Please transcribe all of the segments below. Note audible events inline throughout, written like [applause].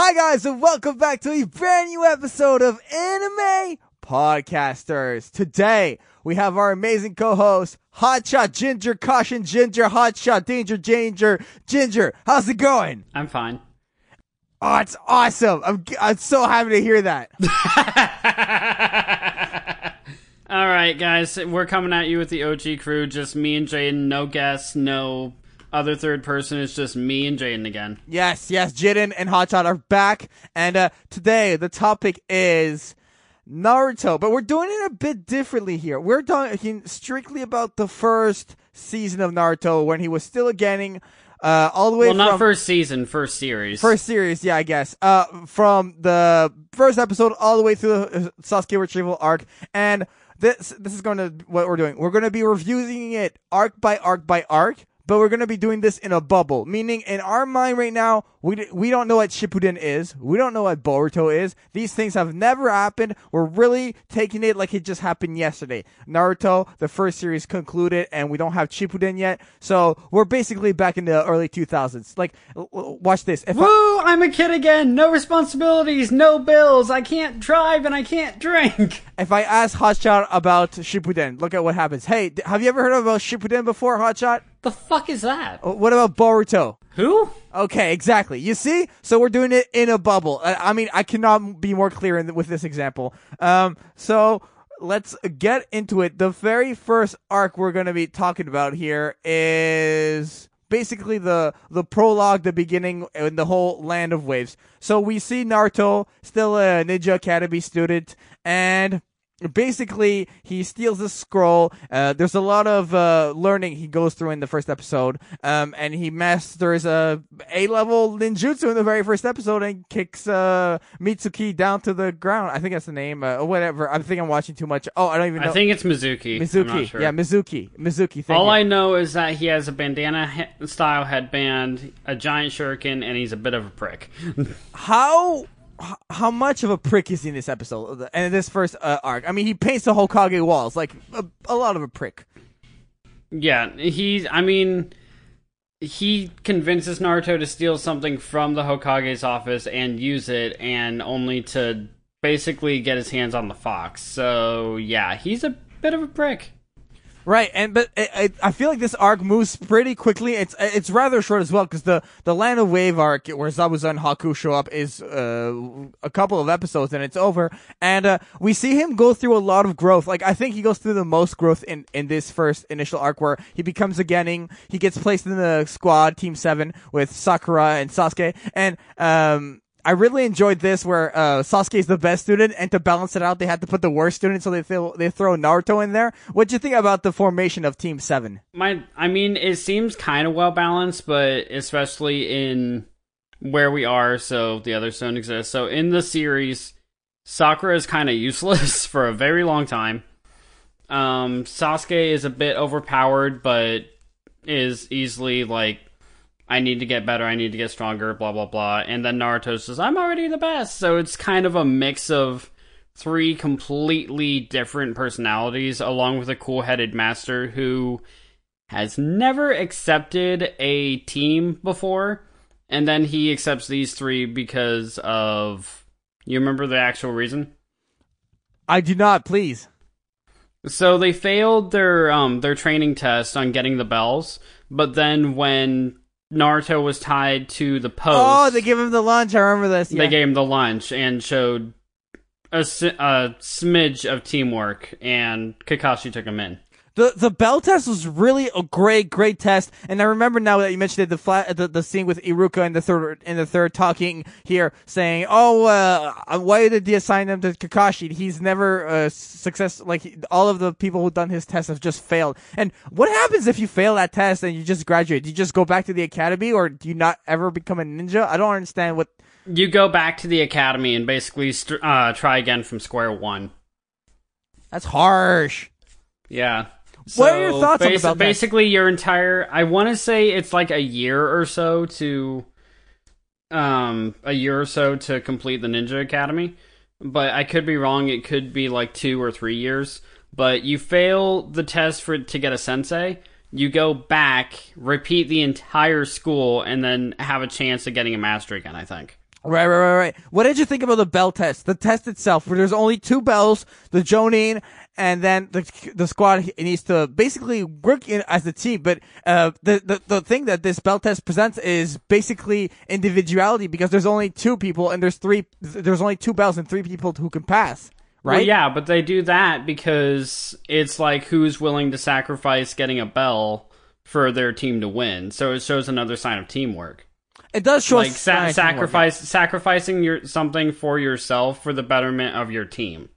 Hi guys and welcome back to a brand new episode of Anime Podcasters. Today we have our amazing co-host Hotshot Ginger Caution Ginger Hotshot Danger Danger Ginger. How's it going? I'm fine. Oh, it's awesome. I'm I'm so happy to hear that. [laughs] All right, guys, we're coming at you with the OG crew. Just me and Jaden. No guests. No other third person. is just me and Jaden again. Yes, yes, Jaden and Hotshot are back, and uh, today the topic is Naruto, but we're doing it a bit differently here. We're talking strictly about the first season of Naruto when he was still getting uh, all the way Well, not first season, first series. first series, yeah, I guess. Uh, from the first episode all the way through the uh, Sasuke retrieval arc, and this this is going to what we're doing. We're going to be reviewing it arc by arc by arc, but we're going to be doing this in a bubble, meaning in our mind right now, we we don't know what Shippuden is, we don't know what Boruto is. These things have never happened. We're really taking it like it just happened yesterday. Naruto, the first series concluded, and we don't have Shippuden yet, so we're basically back in the early 2000s. Like, watch this. If I- Woo! I'm a kid again. No responsibilities, no bills. I can't drive and I can't drink. [laughs] If I ask Hotshot about Shippuden, look at what happens. Hey, have you ever heard about Shippuden before, Hotshot? The fuck is that? Uh, What about Boruto? Who? Okay, exactly. You see? So we're doing it in a bubble. I, I mean, I cannot be more clear in, with this example. Um, so let's get into it. The very first arc we're going to be talking about here is basically the the prologue, the beginning, and the whole land of waves. So we see Naruto, still a Ninja Academy student, and basically he steals the scroll uh, there's a lot of uh, learning he goes through in the first episode um, and he masters a a-level ninjutsu in the very first episode and kicks uh, mitsuki down to the ground i think that's the name uh, whatever i think i'm watching too much oh i don't even know I think it's Mizuki. I'm mizuki not sure. yeah mizuki mizuki All you. I know is that he has a bandana he- style headband, a giant shuriken, and he's a bit of a prick. [laughs] how how much of a prick is he in this episode and this first uh, arc i mean he paints the hokage walls like a, a lot of a prick yeah, he's. I mean, he convinces Naruto to steal something from the Hokage's office and use it, and only to basically get his hands on the fox. So yeah, he's a bit of a prick. Right, and but I, feel like this arc moves pretty quickly. It's it's rather short as well because the the Land of Wave arc where Zabuza and Haku show up is uh, a couple of episodes and it's over. And uh, we see him go through a lot of growth. Like I think he goes through the most growth in in this first initial arc where he becomes a Genin. He gets placed in the squad Team Seven with Sakura and Sasuke, and um. I really enjoyed this where uh, is the best student, and to balance it out, they had to put the worst student, so they they throw Naruto in there. What do you think about the formation of Team Seven? My, I mean, it seems kind of well balanced, but especially in where we are, so the others don't exist. So in the series, Sakura is kind of useless [laughs] for a very long time. Um, Sasuke is a bit overpowered, but is easily like, I need to get better, I need to get stronger, blah blah blah. And then Naruto says, I'm already the best. So it's kind of a mix of three completely different personalities, along with a cool headed master who has never accepted a team before. And then he accepts these three because of. You remember the actual reason? I do not, please. So they failed their um their training test on getting the bells, but then when Naruto was tied to the post, Oh, they gave him the lunch. I remember this. Yeah. they gave him the lunch and showed a, a smidge of teamwork, and Kakashi took him in. The the bell test was really a great, great test. And I remember now that you mentioned it, the flat, the, the scene with Iruka in the third in the third talking here, saying, "Oh, uh, why did he assign them to Kakashi? He's never uh, success. Like he- all of the people who done his test have just failed. And what happens if you fail that test and you just graduate? Do you just go back to the academy, or do you not ever become a ninja? I don't understand what." You go back to the academy and basically st- uh, try again from square one. That's harsh. Yeah. What are your So, thoughts on basi- about that? Basically, your entire. I want to say it's like a year or so to. Um, a year or so to complete the Ninja Academy, but I could be wrong. It could be like two or three years. But you fail the test for to get a sensei. You go back, repeat the entire school, and then have a chance of getting a master again. I think. Right, right, right, right. What did you think about the bell test? The test itself, where there's only two bells, the Jonin, and then the the squad needs to basically work in as a team. But uh, the, the the thing that this bell test presents is basically individuality because there's only two people and there's three. There's only two bells and three people who can pass. Right? Well, yeah, but they do that because it's like who's willing to sacrifice getting a bell for their team to win. So it shows another sign of teamwork. It does show like sa- sign of teamwork. sacrifice sacrificing your something for yourself for the betterment of your team.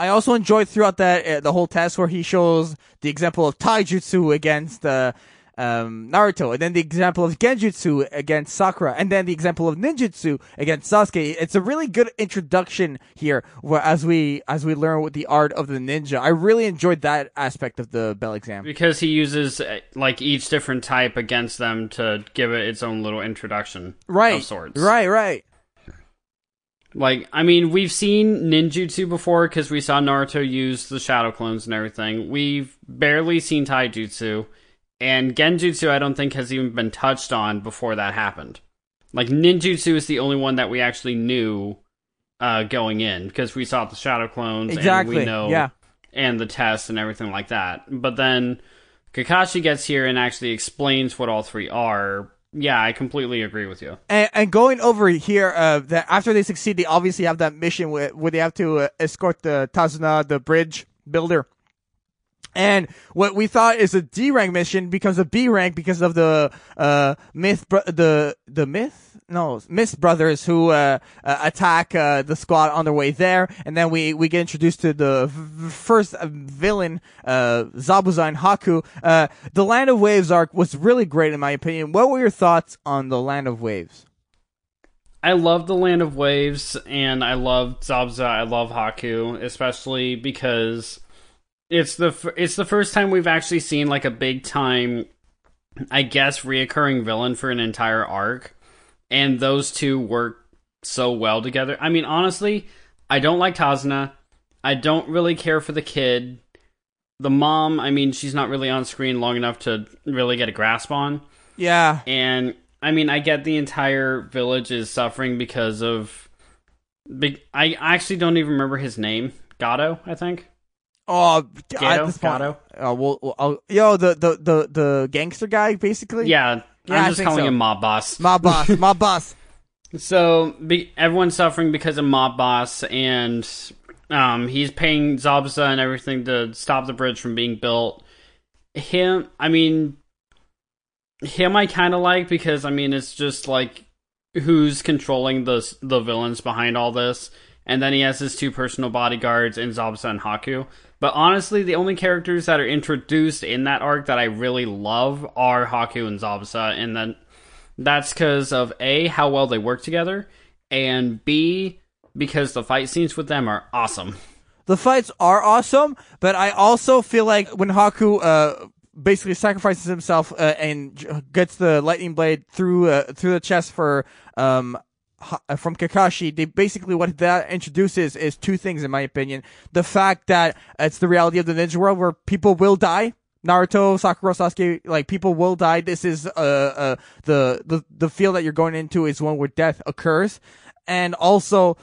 I also enjoyed throughout that uh, the whole test where he shows the example of taijutsu against uh, um, Naruto, and then the example of genjutsu against Sakura, and then the example of ninjutsu against Sasuke. It's a really good introduction here, where as we as we learn with the art of the ninja. I really enjoyed that aspect of the bell exam. Because he uses uh, like each different type against them to give it its own little introduction Right, of sorts. right, right. Like, I mean, we've seen ninjutsu before because we saw Naruto use the shadow clones and everything. We've barely seen taijutsu, and genjutsu I don't think has even been touched on before that happened. Like, ninjutsu is the only one that we actually knew uh, going in because we saw the shadow clones Exactly. and we know Yeah. and the tests and everything like that. But then Kakashi gets here and actually explains what all three are. Yeah, I completely agree with you. And, and going over here, uh, that after they succeed, they obviously have that mission where, where they have to uh, escort the Tazuna, the bridge builder. And what we thought is a D rank mission becomes a B rank because of the uh, myth, the the myth, no, Mist brothers who uh, uh, attack uh, the squad on their way there, and then we we get introduced to the v- first uh, villain, uh, Zabuza Haku. Uh, the Land of Waves arc was really great in my opinion. What were your thoughts on the Land of Waves? I love the Land of Waves, and I love Zabza. I love Haku, especially because it's the f- it's the first time we've actually seen like a big time, I guess, reoccurring villain for an entire arc, and those two work so well together. I mean, honestly, I don't like Tazuna. I don't really care for the kid. The mom, I mean, she's not really on screen long enough to really get a grasp on. Yeah, And I mean, I get the entire village is suffering because of. Big, I actually don't even remember his name. Gato, I think. Oh, at Gato? this point, Gato? uh, well, well, I'll- yo, the, the the the gangster guy, basically. Yeah, Yeah, I'm just calling so. him Mob Boss. [laughs] Mob boss, [laughs] Mob boss. So be, everyone's suffering because of Mob Boss, and um, he's paying Zabza and everything to stop the bridge from being built. Him, I mean, him, I kind of like because I mean, it's just like who's controlling the the villains behind all this, and then he has his two personal bodyguards in Zabza and Haku. But honestly, the only characters that are introduced in that arc that I really love are Haku and Zabza, and then that's because of A, how well they work together, and B, because the fight scenes with them are awesome. The fights are awesome, but I also feel like when Haku uh basically sacrifices himself uh, and gets the lightning blade through uh, through the chest for um from Kakashi, they basically what that introduces is two things in my opinion. The fact that it's the reality of the ninja world where people will die. Naruto, Sakura, Sasuke, like people will die. This is uh, uh the the the field that you're going into is one where death occurs, and also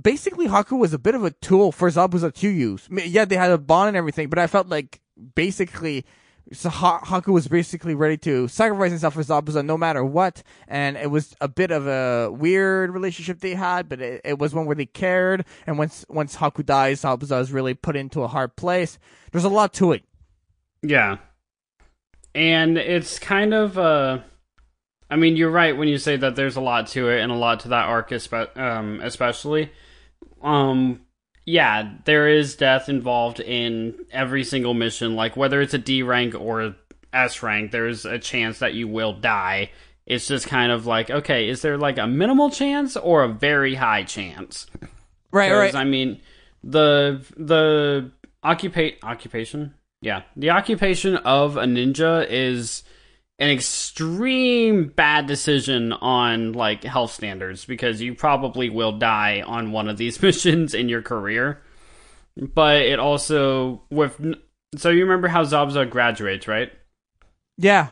basically Haku was a bit of a tool for Zabuza to use. Yeah, they had a bond and everything, but I felt like basically so ha- Haku was basically ready to sacrifice himself for Zabuza no matter what, and it was a bit of a weird relationship they had, but it, it was one where they cared. And once once Haku dies, Zabuza is really put into a hard place. There's a lot to it. Yeah. And it's kind of uh I mean, you're right when you say that there's a lot to it and a lot to that arc espe- um especially. Um yeah, there is death involved in every single mission like whether it's a D rank or S rank, there's a chance that you will die. It's just kind of like, okay, is there like a minimal chance or a very high chance? [laughs] Right, right. I mean, the the occupa- occupation, yeah, the occupation of a ninja is an extreme bad decision on like health standards because you probably will die on one of these [laughs] missions in your career. But it also with so you remember how Zabza graduates, right? yeah,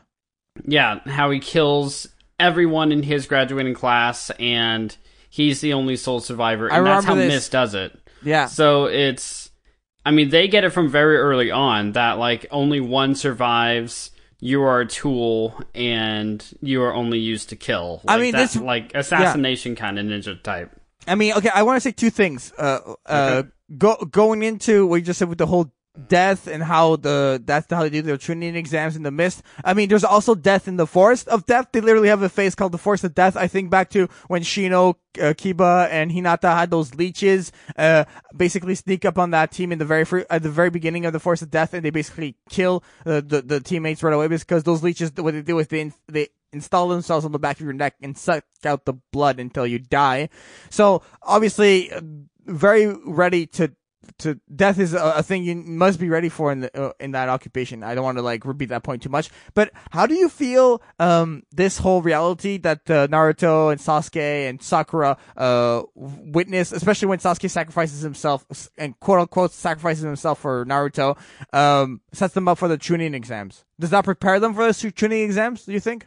Yeah, how he kills everyone in his graduating class, and he's the only sole survivor, I and that's how this. Mist does it. Yeah. So it's, I mean, they get it from very early on that like only one survives. You are a tool, and you are only used to kill. I mean, that- this- like assassination kind of ninja type. I mean, okay, I want to say two things. Uh, uh, go, going into what you just said with the whole death and how the that's how they do their Trinity exams in the mist. I mean, there's also death in the forest of death. They literally have a phase called the forest of death. I think back to when Shino, uh, Kiba, and Hinata had those leeches, uh, basically sneak up on that team in the very fir- at the very beginning of the forest of death, and they basically kill uh, the the teammates right away because those leeches, what they do is they they install themselves on the back of your neck and suck out the blood until you die. So obviously, uh, very ready to to death is a, a thing you must be ready for in the, uh, in that occupation. I don't want to like repeat that point too much, but how do you feel um this whole reality that uh, Naruto and Sasuke and Sakura uh witness, especially when Sasuke sacrifices himself and quote unquote sacrifices himself for Naruto, um sets them up for the Chunin exams. Does that prepare them for the Chunin exams? Do you think?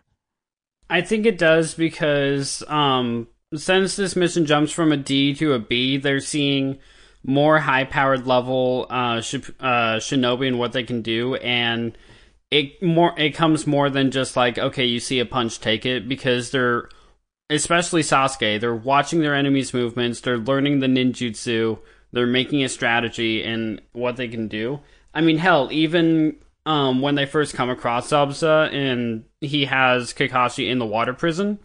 I think it does because um, since this mission jumps from a D to a B, they're seeing more high powered level uh, sh- uh, shinobi and what they can do, and it more it comes more than just like okay, you see a punch, take it, because they're especially Sasuke, they're watching their enemies' movements, they're learning the ninjutsu, they're making a strategy and what they can do. I mean, hell, even um, when they first come across Zabuza and he has Kakashi in the water prison,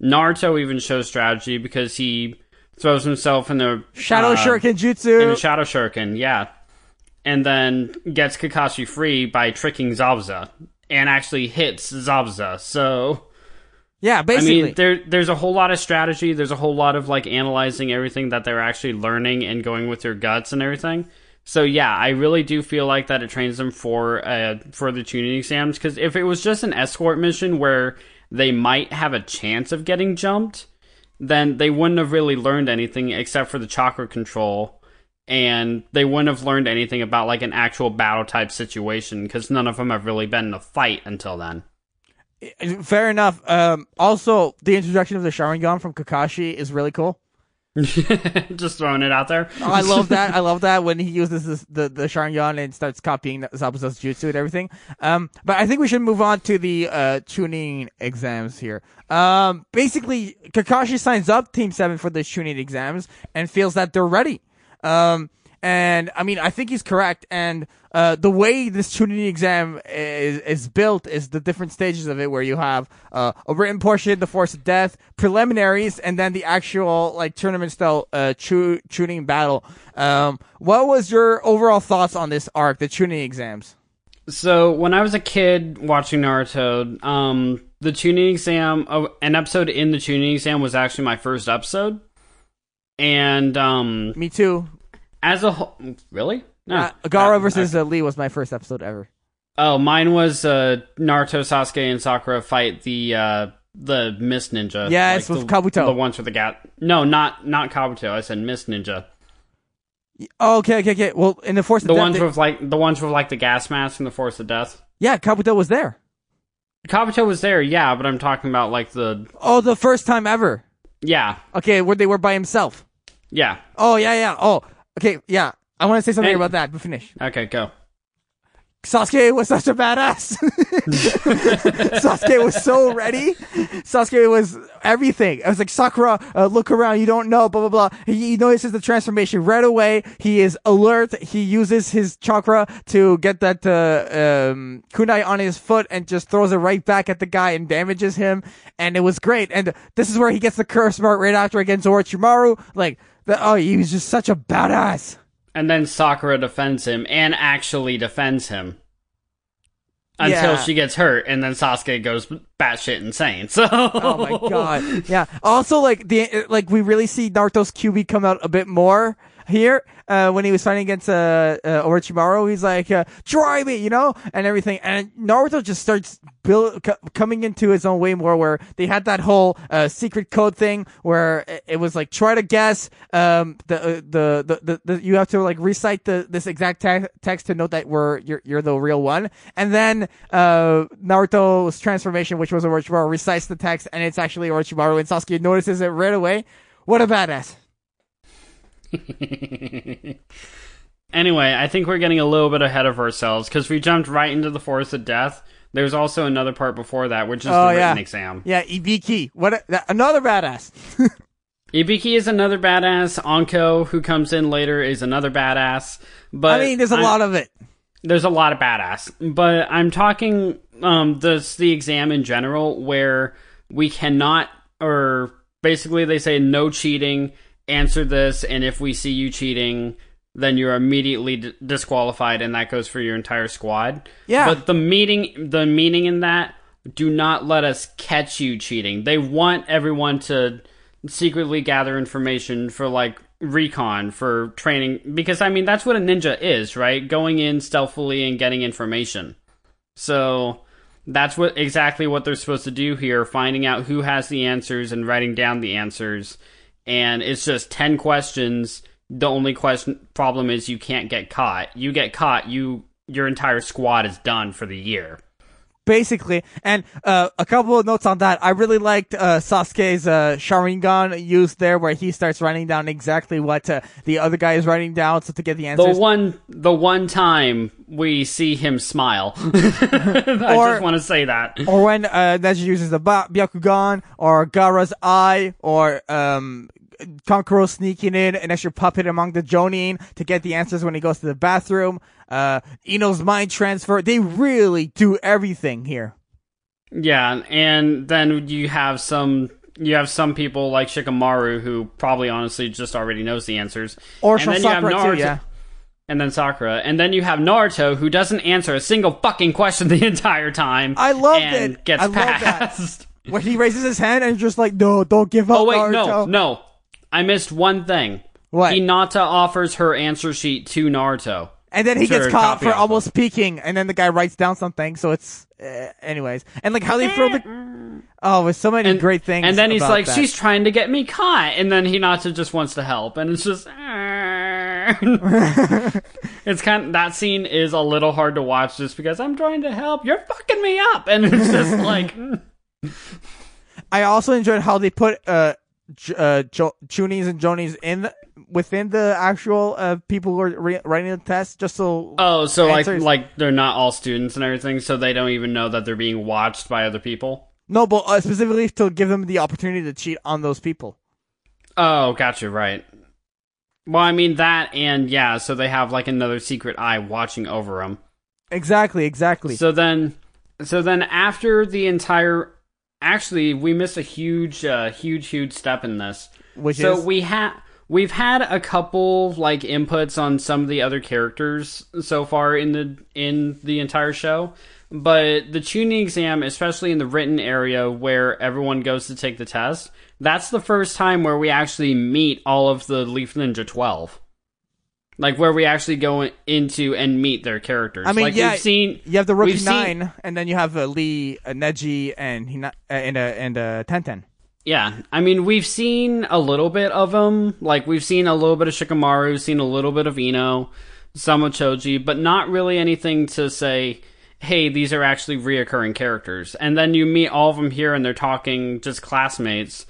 Naruto even shows strategy because he throws himself in the Shadow uh, Shuriken Jutsu. in the Shadow Shuriken, yeah, and then gets Kakashi free by tricking Zabza and actually hits Zabza. So yeah, basically. I mean, there there's a whole lot of strategy. There's a whole lot of like analyzing everything that they're actually learning and going with your guts and everything. So yeah, I really do feel like that it trains them for uh for the Chunin exams. Because if it was just an escort mission where they might have a chance of getting jumped, then they wouldn't have really learned anything except for the chakra control. And they wouldn't have learned anything about like an actual battle type situation because none of them have really been in a fight until then. Fair enough. Um, also, the introduction of the Sharingan from Kakashi is really cool. [laughs] Just throwing it out there. Oh, I love that. [laughs] I love that when he uses this, the the Sharingan and starts copying Zabuza's jutsu and everything. Um, but I think we should move on to the uh Chunin exams here. Um, basically, Kakashi signs up Team Seven for the Chunin exams and feels that they're ready. Um, and I mean, I think he's correct. And uh, the way this Chunin exam is is built is the different stages of it, where you have uh, a written portion, the force of death, preliminaries, and then the actual like tournament style uh, tu- Chunin battle. Um, what was your overall thoughts on this arc, the Chunin exams? So when I was a kid watching Naruto, um, the Chunin exam, uh, an episode in the Chunin exam was actually my first episode, and um, Me too. As a whole, really, no, Uh, Gaara versus uh, Lee was my first episode ever. Oh, mine was uh, Naruto, Sasuke, and Sakura fight the uh, the Mist Ninja. Yeah, like with the, Kabuto. The ones with the gat. No, not not Kabuto. I said Mist Ninja. Oh, okay, okay, okay. Well, in the force of The death, ones they- with like the ones with like the gas mask and the Force of Death. yeah, Kabuto was there. Kabuto was there, yeah, but I'm talking about like the Oh, the first time ever. yeah, Okay, where they were by himself. yeah. Oh yeah, yeah. Oh, okay, yeah. I want to say something Hey. about that, but finish. Okay, go. Sasuke was such a badass. [laughs] Sasuke was so ready. Sasuke was everything. I was like, Sakura, uh, look around. You don't know, blah, blah, blah. He, he notices the transformation right away. He is alert. He uses his chakra to get that, uh, um, kunai on his foot and just throws it right back at the guy and damages him. And it was great. And this is where he gets the curse mark right after against Orochimaru. Like, the, oh, he was just such a badass. And then Sakura defends him and actually defends him. Until Yeah. she gets hurt, and then Sasuke goes batshit insane. [laughs] So, Oh my god. Yeah. Also, like the like we really see Naruto's Kyubi come out a bit more. Here uh, when he was fighting against uh, uh, Orochimaru, he's like, uh, "Try me," you know, and everything. And Naruto just starts build, coming into his own way more, where they had that whole uh, secret code thing where it, it was like try to guess um, the, uh, the, the the the you have to like recite the this exact te- text to know that we're you're you're the real one, and then uh, Naruto's transformation, which was Orochimaru, recites the text, and it's actually Orochimaru, and Sasuke notices it right away. What a badass! [laughs] anyway, I think we're getting a little bit ahead of ourselves because we jumped right into the Forest of Death. There's also another part before that, which is Oh, the written yeah. exam. Yeah, Ibiki. What a, that, another badass. [laughs] Ibiki is another badass. Anko, who comes in later, is another badass. But I mean, there's a I'm- lot of it. there's a lot of badass, but I'm talking um this the exam in general where we cannot or basically they say no cheating, answer this and if we see you cheating then you're immediately d- disqualified and that goes for your entire squad. Yeah. But the meaning the meaning in that do not let us catch you cheating. They want everyone to secretly gather information for like recon for training because I mean that's what a ninja is, right? Going in stealthily and getting information. So that's what exactly what they're supposed to do here, finding out who has the answers and writing down the answers. And it's just 10 questions. The only question problem is you can't get caught. You get caught, you your entire squad is done for the year. Basically. And uh, a couple of notes on that. I really liked uh, Sasuke's uh, Sharingan used there, where he starts writing down exactly what uh, the other guy is writing down, so to get the answers. The one the one time we see him smile. [laughs] I [laughs] Or- just want to say that. or when uh, Neji uses the ba- Byakugan, or Gaara's eye, or um, Kankuro sneaking in an extra puppet among the Jonin to get the answers when he goes to the bathroom. Uh, Ino's mind transfer. They really do everything here. Yeah, and then you have some you have some people like Shikamaru who probably honestly just already knows the answers. Or and then you have Naruto, too, yeah. And then Sakura, and then you have Naruto who doesn't answer a single fucking question [laughs] the entire time. I love and it. Gets I love that. passed. Where he raises his hand and just like, no, don't give up. Oh wait, Naruto. no, no, I missed one thing. What? Hinata offers her answer sheet to Naruto. And then he Sure, gets caught for almost peeking, and then the guy writes down something. So it's, uh, anyways, and like how they throw the, [laughs] oh, with so many and, great things. And then he's like, that. "She's trying to get me caught," and then Hinata just wants to help, and it's just. [laughs] it's kind of, that scene is a little hard to watch just because I'm trying to help. You're fucking me up, and it's just like [laughs] I also enjoyed how they put uh, uh, jo- Chunies and Jonies in the, within the actual uh people who are re- writing the test, just so. oh, so like like they're not all students and everything, so they don't even know that they're being watched by other people. no, but uh, specifically to give them the opportunity to cheat on those people. Oh, gotcha, right. Well, I mean that, and yeah, so they have like another secret eye watching over them. Exactly, exactly. So then, so then after the entire, actually, we missed a huge, uh, huge, huge step in this. Which so is we had we've had a couple like inputs on some of the other characters so far in the in the entire show, but the Chunin exam, especially in the written area where everyone goes to take the test, that's the first time where we actually meet all of the Leaf Ninja Twelve. Like where we actually go into and meet their characters. I mean, like yeah, we've seen you have the rookie we've seen- nine, and then you have uh, Lee, uh, Neji, and Hina- uh, and uh, and uh, Tenten. Yeah, I mean, we've seen a little bit of them. Like, we've seen a little bit of Shikamaru, seen a little bit of Ino, some of Choji, but not really anything to say, hey, these are actually reoccurring characters. And then you meet all of them here and they're talking just classmates.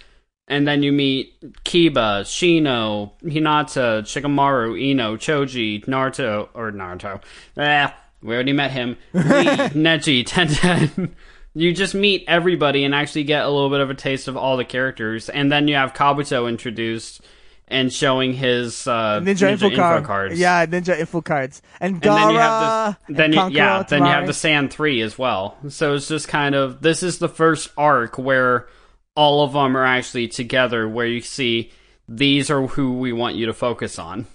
And then you meet Kiba, Shino, Hinata, Shikamaru, Ino, Choji, Naruto, or Naruto. Ah, we already met him. [laughs] Lee, Neji, [laughs] Tenten. You just meet everybody and actually get a little bit of a taste of all the characters. And then you have Kabuto introduced and showing his uh, Ninja, info, card. cards. Yeah, Ninja info cards. And And then you have the then you, yeah then you have the Sand three as well. So it's just kind of this is the first arc where all of them are actually together, where you see these are who we want you to focus on.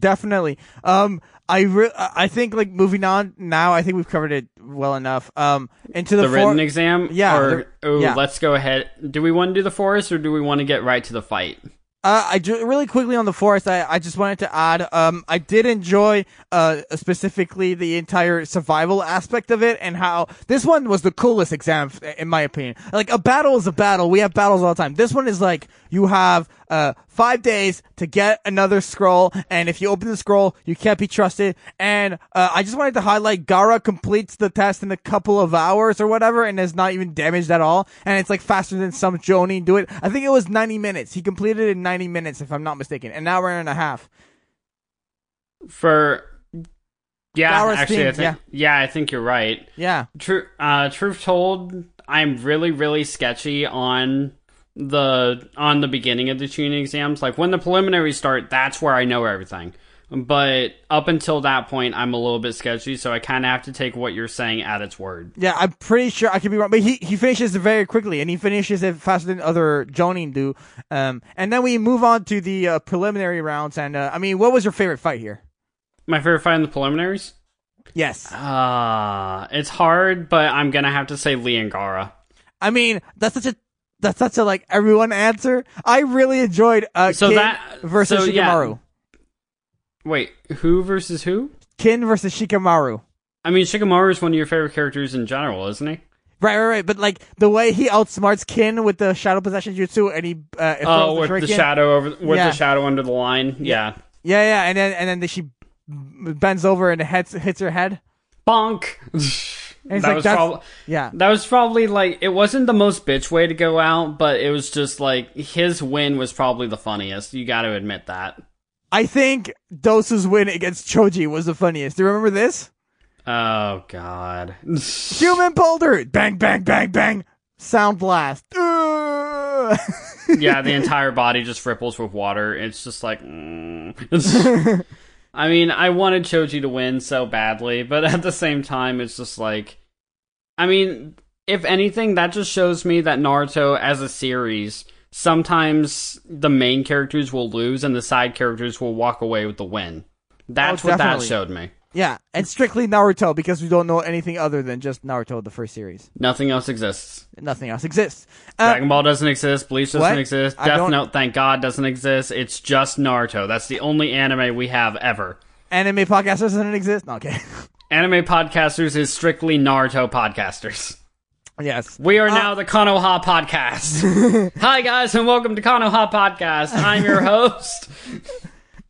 definitely. Um, I re- I think like moving on now. I think we've covered it well enough. Um, into the, The for- written exam, Yeah, Or the- oh, yeah. let's go ahead. Do we want to do the forest or do we want to get right to the fight? Uh, I ju- really quickly on the forest. I, I just wanted to add. Um, I did enjoy uh specifically the entire survival aspect of it and how this one was the coolest exam in my opinion. Like a battle is a battle. We have battles all the time. This one is like you have uh five days to get another scroll, and if you open the scroll, you can't be trusted. And uh, I just wanted to highlight Gaara completes the test in a couple of hours or whatever, and is not even damaged at all. And it's like faster than some Jonin do it. I think it was 90 minutes. He completed it in 90 minutes, if I'm not mistaken, an hour and a half. For yeah, Gaara's actually, I theme, think yeah. I think you're right. Yeah. True. Uh, truth told, I'm really, really sketchy on the on the beginning of the Chunin exams. Like when the preliminaries start, that's where I know everything. But up until that point, I'm a little bit sketchy, so I kind of have to take what you're saying at its word. Yeah, I'm pretty sure I could be wrong, but he, he finishes it very quickly, and he finishes it faster than other Jonin do. Um, and then we move on to the uh, preliminary rounds. And uh, I mean, what was your favorite fight here? My favorite fight in the preliminaries? Yes, Uh, it's hard, but I'm gonna have to say Lee and Gaara. I mean that's such a that's such a like everyone answer. I really enjoyed uh, So Kin that- versus so, yeah. Shikamaru. Wait, who versus who? Kin versus Shikamaru. I mean, Shikamaru is one of your favorite characters in general, isn't he? Right, right, right. But like the way he outsmarts Kin with the shadow possession jutsu, and he uh, Oh, with the shuriken. shadow over, with Yeah. the shadow under the line. Yeah. Yeah, yeah, and then and then she bends over and hits hits her head. Bonk. [laughs] And that like was prob- yeah. that was probably like it wasn't the most bitch way to go out, but it was just like his win was probably the funniest. You got to admit that. I think Dosu's win against Choji was the funniest. Do you remember this? Oh God. [laughs] Human boulder! Bang, bang, bang, bang! Sound blast. [laughs] Yeah, the entire body just ripples with water. It's just like. mm. [laughs] I mean, I wanted Choji to win so badly, but [laughs] at the same time, it's just like. I mean, if anything, that just shows me that Naruto as a series, sometimes the main characters will lose and the side characters will walk away with the win. That's Oh, what that showed me. Yeah, and strictly Naruto because we don't know anything other than just Naruto, the first series. Nothing else exists. Nothing else exists. Uh, Dragon Ball doesn't exist. Bleach doesn't what? exist. I Death Note, thank God, doesn't exist. It's just Naruto. That's the only anime we have ever. anime podcasters doesn't exist? No, okay. [laughs] Anime podcasters is strictly Naruto podcasters. yes. We are now the Konoha podcast. [laughs] Hi guys, and welcome to Konoha podcast. I'm your [laughs] host.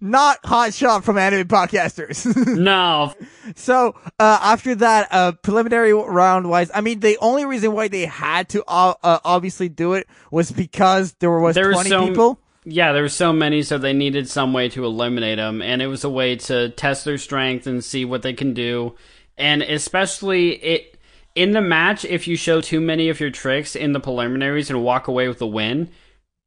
Not hot shot from anime podcasters. [laughs] no, So uh, after that uh, preliminary round wise, I mean the only reason why they had to uh, uh, obviously do it was because there was There were twenty so- people. yeah, there were so many, so they needed some way to eliminate them, and it was a way to test their strength and see what they can do. And especially it in the match, if you show too many of your tricks in the preliminaries and walk away with the win,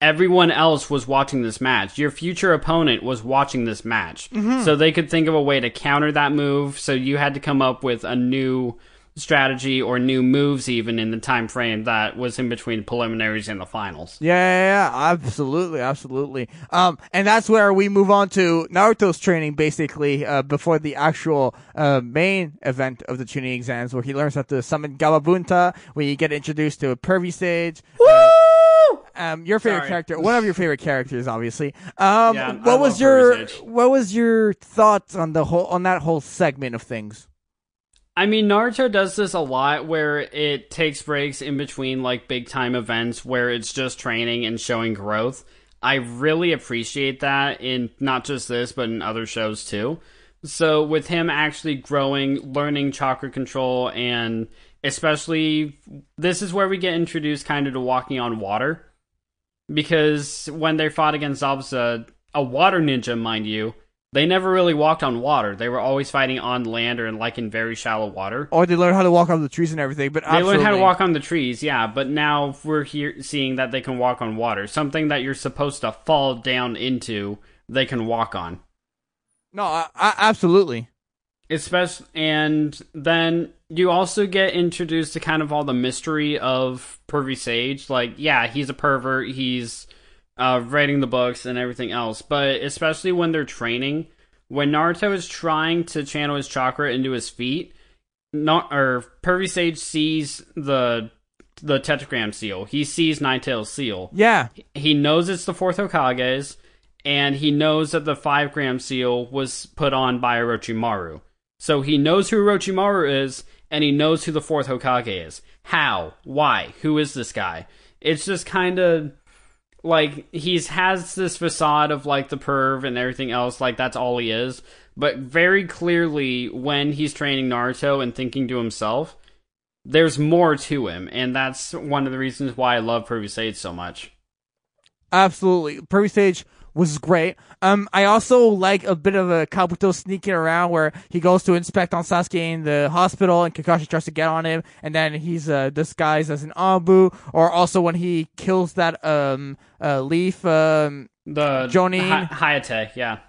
everyone else was watching this match. Your future opponent was watching this match, so they could think of a way to counter that move. So you had to come up with a new strategy or new moves even in the time frame that was in between preliminaries and the finals. Yeah, yeah, yeah, absolutely, absolutely. Um, and that's where we move on to Naruto's training, basically, uh, before the actual uh, main event of the Chunin exams, where he learns how to summon Gamabunta, where you get introduced to a pervy sage. Uh, um, your favorite Sorry. character, one of your favorite characters, obviously. Um, Yeah, what love was your what was your thoughts on the whole on that whole segment of things? I mean, Naruto does this a lot where it takes breaks in between like big time events where it's just training and showing growth. I really appreciate that in not just this, but in other shows too. So, with him actually growing, learning chakra control, and especially this is where we get introduced kind of to walking on water. Because when they fought against Zabuza, a water ninja, mind you, they never really walked on water. They were always fighting on land or in, like in very shallow water. Or they learned how to walk on the trees and everything, but They learned how to walk on the trees, yeah, but now we're here seeing that they can walk on water. Something that you're supposed to fall down into, they can walk on. No, I, I, absolutely. Especially, and then you also get introduced to kind of all the mystery of Pervy Sage. Like, yeah, he's a pervert. He's uh, writing the books and everything else. But especially when they're training, when Naruto is trying to channel his chakra into his feet, not or Pervy Sage sees the the tetragram seal. He sees Nine-Tails seal. Yeah. He knows it's the fourth Hokage's, and he knows that the five gram seal was put on by Orochimaru. So he knows who Orochimaru is, and he knows who the fourth Hokage is. How? Why? Who is this guy? It's just kind of like he's has this facade of like the perv and everything else like that's all he is but very clearly when he's training naruto and thinking to himself there's more to him and that's one of the reasons why i love Pervy Sage so much Absolutely. Pervy Sage was great. Um, I also like a bit of a Kabuto sneaking around where he goes to inspect on Sasuke in the hospital and Kakashi tries to get on him and then he's uh, disguised as an ANBU or also when he kills that um uh, leaf um the Jonin. Hi- Hayate yeah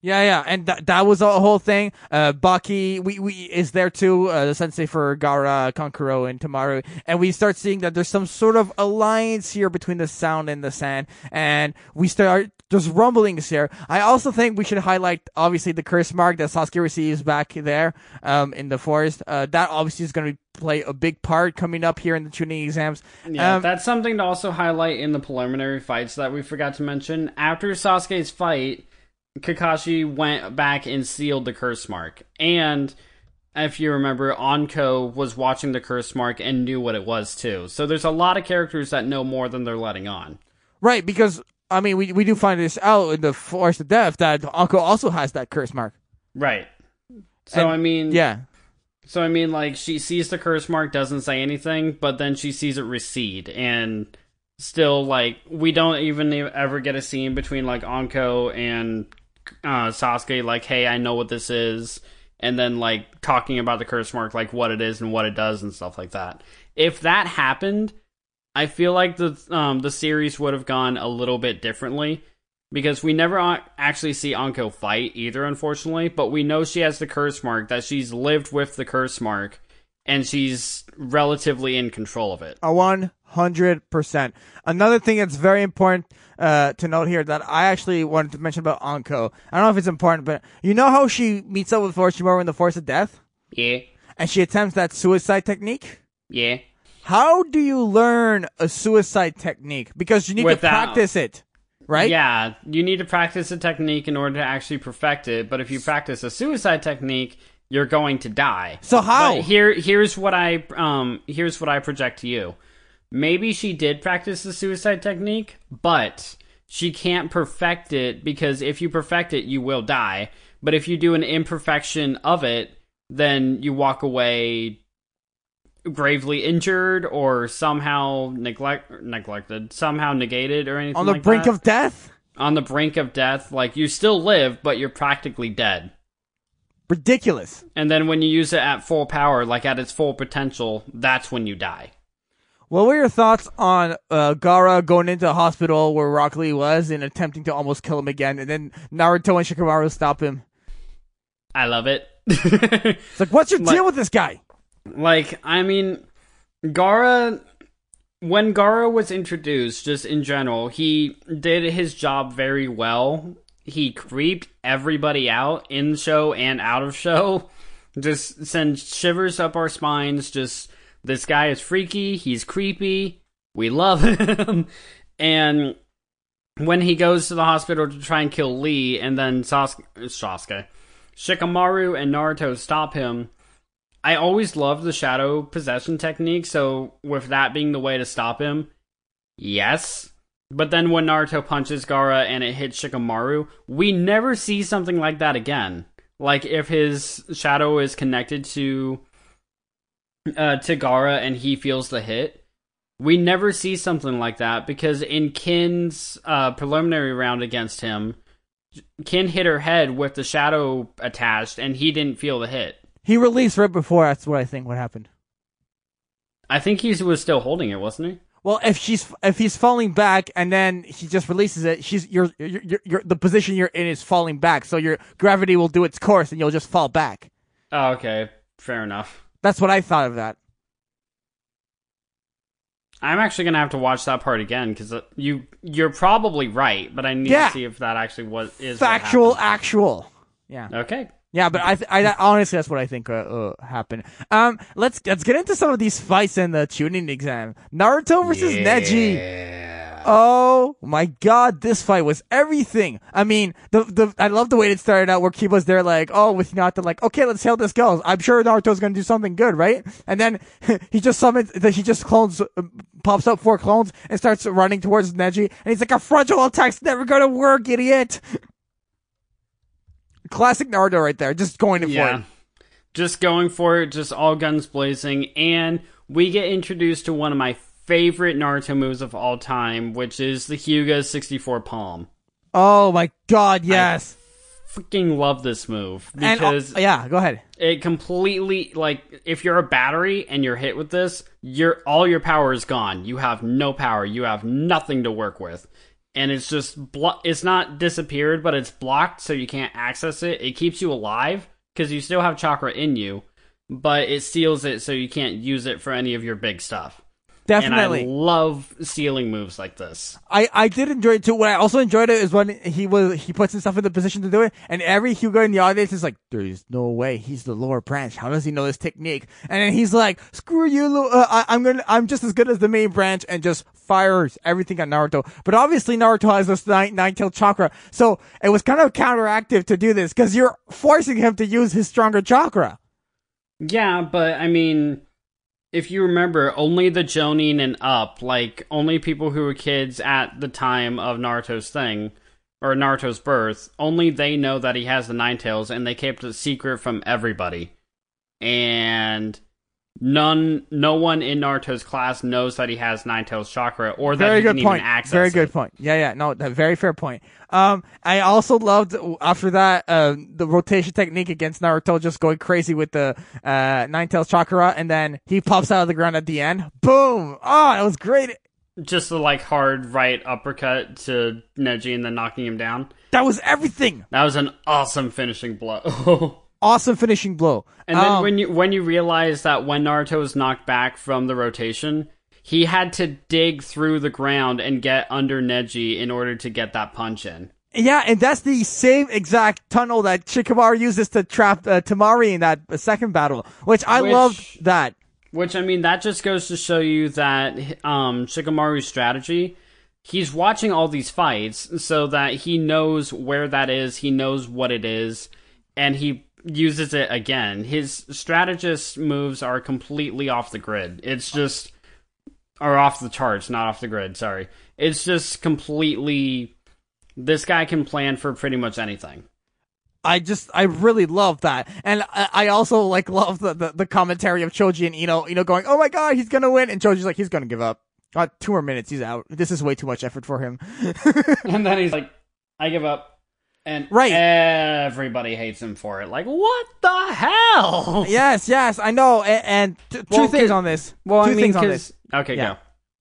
Yeah, yeah, and that that was a whole thing. Uh, Baki, we, we is there too, uh, the sensei for Gaara, Kankuro, and Temari, and we start seeing that there's some sort of alliance here between the sound and the sand, and we start there's rumblings here. I also think we should highlight obviously the curse mark that Sasuke receives back there, um, in the forest. Uh, that obviously is going to play a big part coming up here in the Chunin exams. Yeah, Um, that's something to also highlight in the preliminary fights that we forgot to mention. After Sasuke's fight, Kakashi went back and sealed the curse mark. And if you remember, Anko was watching the curse mark and knew what it was too. So there's a lot of characters that know more than they're letting on. Right, because I mean, we we do find this out in the Forest of Death that Anko also has that curse mark. Right. So And- I mean, Yeah, So I mean, like she sees the curse mark, doesn't say anything, but then she sees it recede, and still, like we don't even ever get a scene between like Anko and uh, Sasuke, like, "Hey, I know what this is," and then like talking about the curse mark, like what it is and what it does and stuff like that. If that happened, I feel like the um, the series would have gone a little bit differently because we never actually see Anko fight either, unfortunately. But we know she has the curse mark, that she's lived with the curse mark, and she's relatively in control of it. a one hundred percent. Another thing that's very important uh, to note here that I actually wanted to mention about Anko. I don't know if it's important, but you know how she meets up with Orochimaru in the Forest of Death, Yeah, and she attempts that suicide technique. yeah. How do you learn a suicide technique? Because you need to practice it, right? Yeah, you need to practice a technique in order to actually perfect it. But if you practice a suicide technique, you're going to die. So how? But here, here's what I um, here's what I project to you. Maybe she did practice the suicide technique, but she can't perfect it because if you perfect it, you will die. But if you do an imperfection of it, then you walk away gravely injured or somehow neglect neglected, somehow negated or anything On the like brink that of death. on the brink of death. Like you still live, but you're practically dead. Ridiculous. And then when you use it at full power, like at its full potential, that's when you die. What were your thoughts on uh, Gaara going into the hospital where Rock Lee was and attempting to almost kill him again, and then Naruto and Shikamaru stop him? I love it. [laughs] It's like, what's your Like- deal with this guy? like, I mean, Gaara, when Gaara was introduced, just in general, he did his job very well. He creeped everybody out in show and out of show. Just sends shivers up our spines. Just, this guy is freaky. He's creepy. We love [laughs] him. and when he goes to the hospital to try and kill Lee, and then Sasuke, Sasuke Shikamaru and Naruto stop him, I always loved the shadow possession technique, so with that being the way to stop him, yes. But then when Naruto punches Gaara and it hits Shikamaru, we never see something like that again. Like if his shadow is connected to uh, to Gaara and he feels the hit, we never see something like that because in Kin's uh, preliminary round against him, Kin hit her head with the shadow attached and he didn't feel the hit. He released right before. That's what I think what happened. I think he was still holding it, wasn't he? Well, if she's if he's falling back and then he just releases it, she's you're, you're, you're, you're the position you're in is falling back, so your gravity will do its course and you'll just fall back. Oh, okay. Fair enough. That's what I thought of that. I'm actually gonna have to watch that part again because uh, you you're probably right, but I need Yeah. to see if that actually was is Factual, actual. Yeah. Okay, Yeah, but I, th- I honestly that's what I think uh, uh, happened. Um, let's let's get into some of these fights in the Chunin exam. Naruto versus Neji. Oh my god, this fight was everything. I mean, the the I love the way it started out where Kiba's there like, oh, with Hinata like, okay, let's see how this goes. I'm sure Naruto's gonna do something good, right? And then [laughs] he just summons, he just clones, uh, pops up four clones and starts running towards Neji, and he's like, a frontal attack's never gonna work, idiot. [laughs] Classic Naruto right there, just going for Yeah. it. Just going for it, just all guns blazing, and we get introduced to one of my favorite Naruto moves of all time, which is the Hyuga 64 Palm. Oh my god, yes. Freaking love this move and uh, because yeah, go ahead. it completely like if you're a battery and you're hit with this, your all your power is gone. You have no power. You have nothing to work with. And it's just blo- it's not disappeared, but it's blocked so you can't access it. It keeps you alive because you still have chakra in you, but it seals it so you can't use it for any of your big stuff. Definitely. And I love sealing moves like this. I, I did enjoy it too. What I also enjoyed it is when he was he puts himself in the position to do it, and every Hyuga in the audience is like, "There's no way he's the lower branch. How does he know this technique?" And then he's like, "Screw you, Lu- uh, I, I'm gonna I'm just as good as the main branch," and just fires everything at Naruto. But obviously Naruto has this nine nine tail chakra, so it was kind of counteractive to do this because you're forcing him to use his stronger chakra. Yeah, but I mean, if you remember, only the Jonin and up, like only people who were kids at the time of Naruto's thing or Naruto's birth, only they know that he has the Nine Tails, and they kept it secret from everybody. And none, no one in Naruto's class knows that he has Nine Tails chakra or that Very he good can point. even access Very it. good point. Yeah, yeah. No, that very fair point. Um, I also loved after that uh, the rotation technique against Naruto, just going crazy with the uh, Nine Tails chakra, and then he pops out of the ground at the end. Boom! Oh, that was great. Just the like hard right uppercut to Neji and then knocking him down. That was everything. That was an awesome finishing blow. [laughs] Awesome finishing blow. And then Um, when you when you realize that when Naruto was knocked back from the rotation, he had to dig through the ground and get under Neji in order to get that punch in. yeah, and that's the same exact tunnel that Shikamaru uses to trap uh, Temari in that second battle, which I Which- loved that. Which I mean, that just goes to show you that um, Shikamaru's strategy. He's watching all these fights so that he knows where that is, he knows what it is, and he uses it again. His strategist moves are completely off the grid. It's just or off the charts, not off the grid, sorry. It's just completely this guy can plan for pretty much anything. I just I really love that, and I, I also like love the, the the commentary of Choji and Ino, you know, going, "Oh my god, he's gonna win," and Choji's like, "He's gonna give up." Got two more minutes, he's out. This is way too much effort for him. [laughs] And then he's like, I give up. And Right. everybody hates him for it. Like, what the hell? [laughs] yes, yes, I know. And, and t- Well, two things on this. Well, two I mean, things on this. 'cause- Okay, Yeah. go.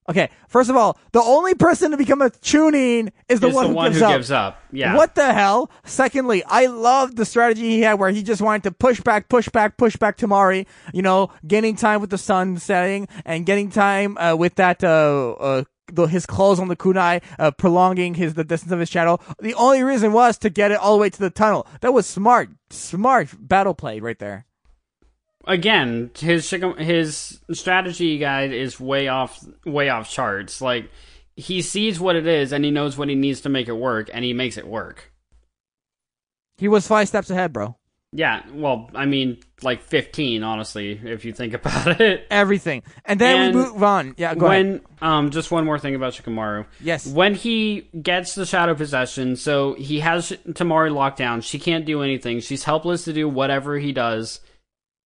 Okay, first of all, the only person to become a Chunin is the Is one the who one gives who up. gives up. Yeah. What the hell? Secondly, I loved the strategy he had where he just wanted to push back, push back, push back Temari, you know, getting time with the sun setting and getting time uh, with that uh, uh the, his claws on the kunai, uh, prolonging his the distance of his shadow. The only reason was to get it all the way to the tunnel. That was smart, smart battle play right there. Again, his his strategy guide is way off way off charts. Like he sees what it is and he knows what he needs to make it work and he makes it work. He was five steps ahead, bro. Yeah, well, I mean, like 15, honestly, if you think [laughs] about it. Everything, and then And we move on. Yeah, go ahead. when um just one more thing about Shikamaru. Yes. When he gets the shadow possession, so he has Temari locked down. She can't do anything. She's helpless to do whatever he does,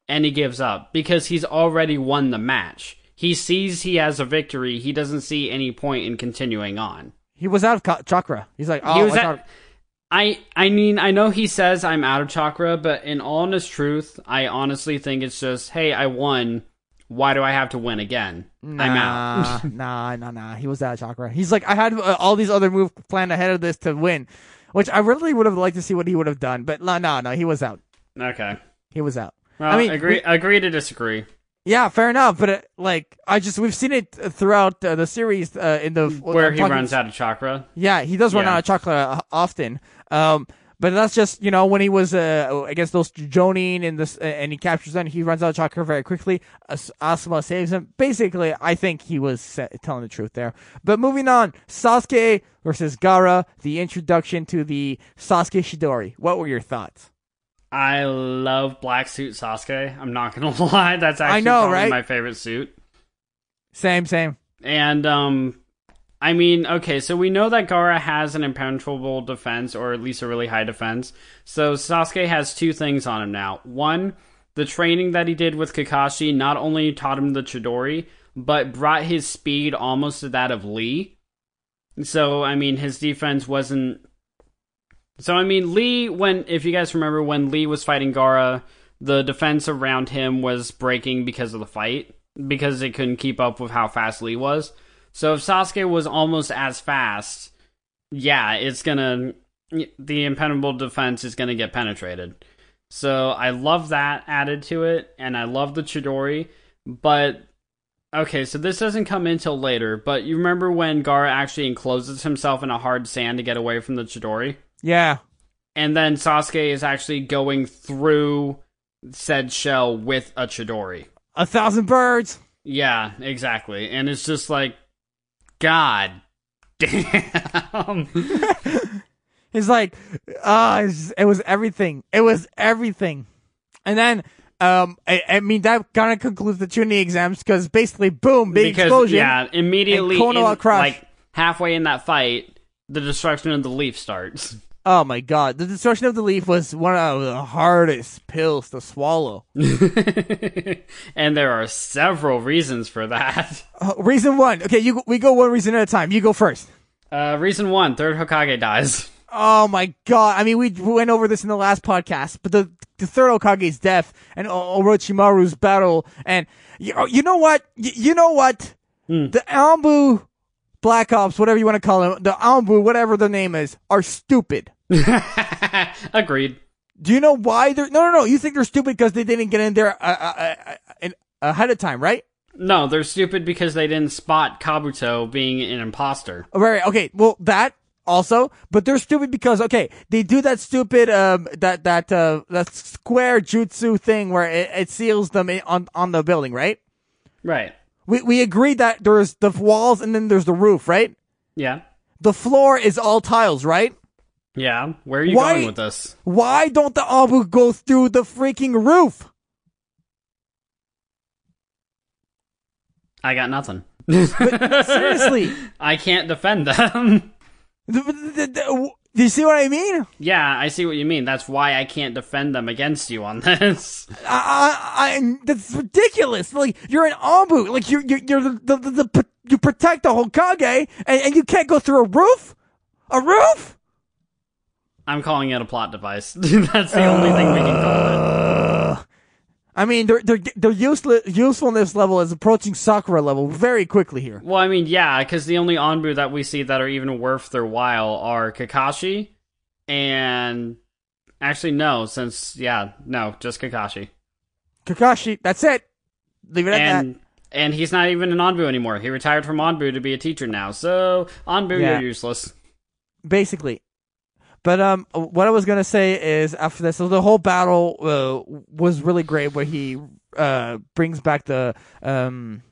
and he gives up because he's already won the match. He sees he has a victory. He doesn't see any point in continuing on. He was out of chakra. He's like, oh, he was I at, thought- I I mean I know he says I'm out of chakra, but in all honest truth, I honestly think it's just hey I won. Why do I have to win again? I'm out. [laughs] nah, nah, nah. He was out of chakra. He's like, I had uh, all these other moves planned ahead of this to win, which I really would have liked to see what he would have done. But no, no, no. He was out. okay. He was out. Well, I mean, agree we- agree to disagree. Yeah, fair enough. But uh, like, I just we've seen it throughout uh, the series uh, in the Where I'm he talking- runs out of chakra. Yeah, he does run out of chakra uh, often. Um, But that's just you know when he was uh, against those Jonin and this uh, and he captures them, he runs out of chakra very quickly. As- Asuma saves him. Basically, I think he was telling the truth there. But moving on, Sasuke versus Gaara, the introduction to the Sasuke Chidori. What were your thoughts? I love black suit Sasuke. I'm not gonna [laughs] lie, that's actually I know, probably right? my favorite suit. Same, same. And um I mean, okay, so we know that Gaara has an impenetrable defense, or at least a really high defense. So Sasuke has two things on him now. One, the training that he did with Kakashi not only taught him the Chidori, but brought his speed almost to that of Lee. So I mean, his defense wasn't. So I mean, Lee, when if you guys remember when Lee was fighting Gaara, the defense around him was breaking because of the fight because it couldn't keep up with how fast Lee was. So if Sasuke was almost as fast, yeah, it's gonna the impenetrable defense is gonna get penetrated. So I love that added to it, and I love the Chidori, but okay, so this doesn't come in till later, but you remember when Gaara actually encloses himself in a hard sand to get away from the Chidori? Yeah. And then Sasuke is actually going through said shell with a Chidori. A thousand birds. Yeah, exactly. And it's just like, God damn. [laughs] [laughs] It's like, uh, it was everything. It was everything. And then, um, I, I mean, that kind of concludes the Chunin exams because basically, boom, big because, explosion. yeah, immediately, in- like, halfway in that fight, the destruction of the leaf starts. Oh my god, the destruction of the leaf was one of the hardest pills to swallow. [laughs] and there are several reasons for that. Uh, reason one. Okay, you we go one reason at a time. You go first. Uh, reason one, third Hokage dies. Oh my god! I mean, we went over this in the last podcast, but the the third Hokage's death and Orochimaru's battle, and you, you know what? Y- you know what? The Anbu Black Ops, whatever you want to call them, the Anbu, whatever the name is, are stupid. [laughs] Agreed. Do you know why they're? No, no, no. You think they're stupid because they didn't get in there uh, uh, uh, uh, ahead of time, right? No, they're stupid because they didn't spot Kabuto being an imposter. Right. Okay. Well, that also, but they're stupid because okay, they do that stupid um that that uh that square jutsu thing where it, it seals them on on the building, right? Right. We we agreed that there's the walls and then there's the roof, right? Yeah. The floor is all tiles, right? Yeah. Where are you Why- going with this? Why don't the Anbu go through the freaking roof? I got nothing. Seriously. [laughs] I can't defend them. The- the- the- do you see what I mean? yeah, I see what you mean. That's why I can't defend them against you on [laughs] this. I, I, I, that's ridiculous. Like you're an Anbu, like you're you're, you're the, the, the, the you protect the Hokage, and, and you can't go through a roof, a roof. I'm calling it a plot device. [laughs] That's the only thing we can call it. I mean, their their their useless usefulness level is approaching Sakura level very quickly here. Well, I mean, yeah, because the only Anbu that we see that are even worth their while are Kakashi and. Actually, no, since, yeah, no, just Kakashi. Kakashi, that's it. Leave it at that. And. And he's not even an Anbu anymore. He retired from Anbu to be a teacher now. So, Anbu, Yeah. you're useless. basically. But um, what I was gonna say is after this, so the whole battle uh, was really great. Where he uh brings back the um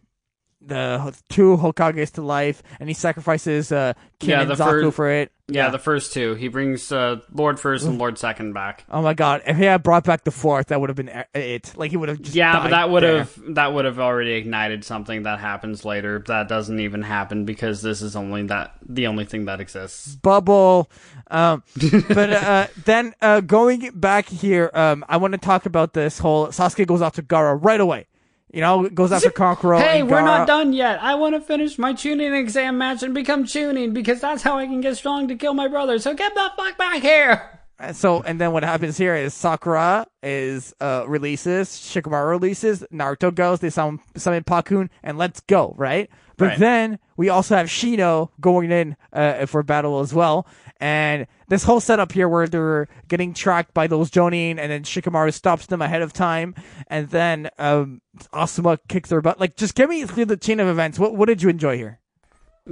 the two Hokages to life, and he sacrifices uh Kin Yeah, and the Zaku fir- for it. Yeah, the first two. He brings uh, Lord First and Lord Second back. Oh my god! If he had brought back the fourth, that would have been it. Like he would have just Yeah, but that would have that would have already ignited something that happens later. That doesn't even happen because this is only that the only thing that exists. bubble. Um, [laughs] but uh, then uh, going back here, um, I want to talk about this whole Sasuke goes off to Gaara right away. You know, goes after Kankuro. [laughs] Hey, we're not done yet. I want to finish my Chunin exam match and become Chunin because that's how I can get strong to kill my brother. So get the fuck back here. So and then what happens here is Sakura is uh releases, Shikamaru releases, Naruto goes, they summon, summon Pakkun, and let's go, right? But Right. then we also have Shino going in uh, for battle as well, and this whole setup here where they're getting tracked by those Jonin, and then Shikamaru stops them ahead of time, and then um Asuma kicks their butt. Like, just get me through the chain of events. What what did you enjoy here?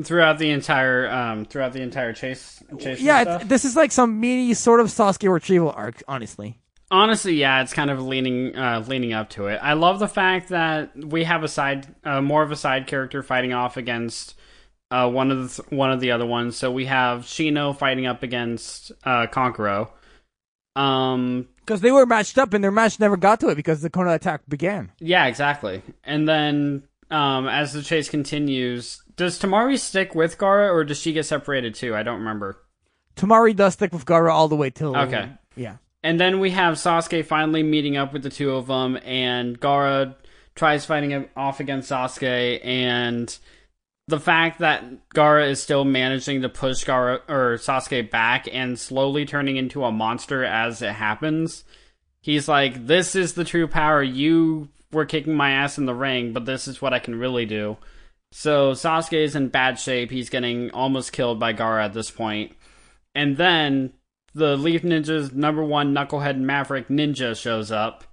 Throughout the entire um throughout the entire chase chase. yeah, this is like some mini sort of Sasuke retrieval arc, honestly. Honestly, yeah, it's kind of leaning uh, leaning up to it. I love the fact that we have a side, uh, more of a side character fighting off against uh, one of the one of the other ones. So we have Shino fighting up against uh, Kankuro. Um, Because they were matched up and their match never got to it because the Kona attack began. yeah, exactly. And then um, as the chase continues, does Temari stick with Gaara or does she get separated too? I don't remember. Temari does stick with Gaara all the way till. Okay. Yeah. And then we have Sasuke finally meeting up with the two of them, and Gaara tries fighting him off against Sasuke, and the fact that Gaara is still managing to push Gaara or Sasuke back and slowly turning into a monster as it happens. He's like, "This is the true power. You were kicking my ass in the ring, but this is what I can really do." So Sasuke is in bad shape. He's getting almost killed by Gaara at this point. And then the Leaf Ninja's number one knucklehead Maverick Ninja shows up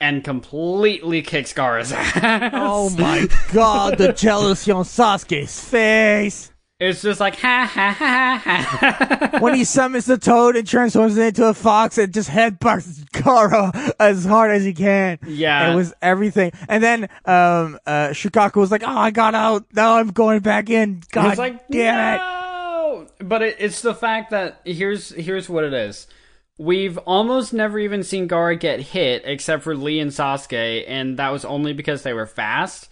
and completely kicks Gaara's [laughs] ass. Oh my god, the jealousy on Sasuke's face. It's just like ha ha ha ha. When he summons the toad and transforms it into a fox and just headbutts Gaara as hard as he can. Yeah. It was everything. And then um uh Shukaku was like, Oh I got out, now I'm going back in. God was like, damn it. no! But it, it's the fact that here's here's what it is. We've almost never even seen Gaara get hit except for Lee and Sasuke, and that was only because they were fast.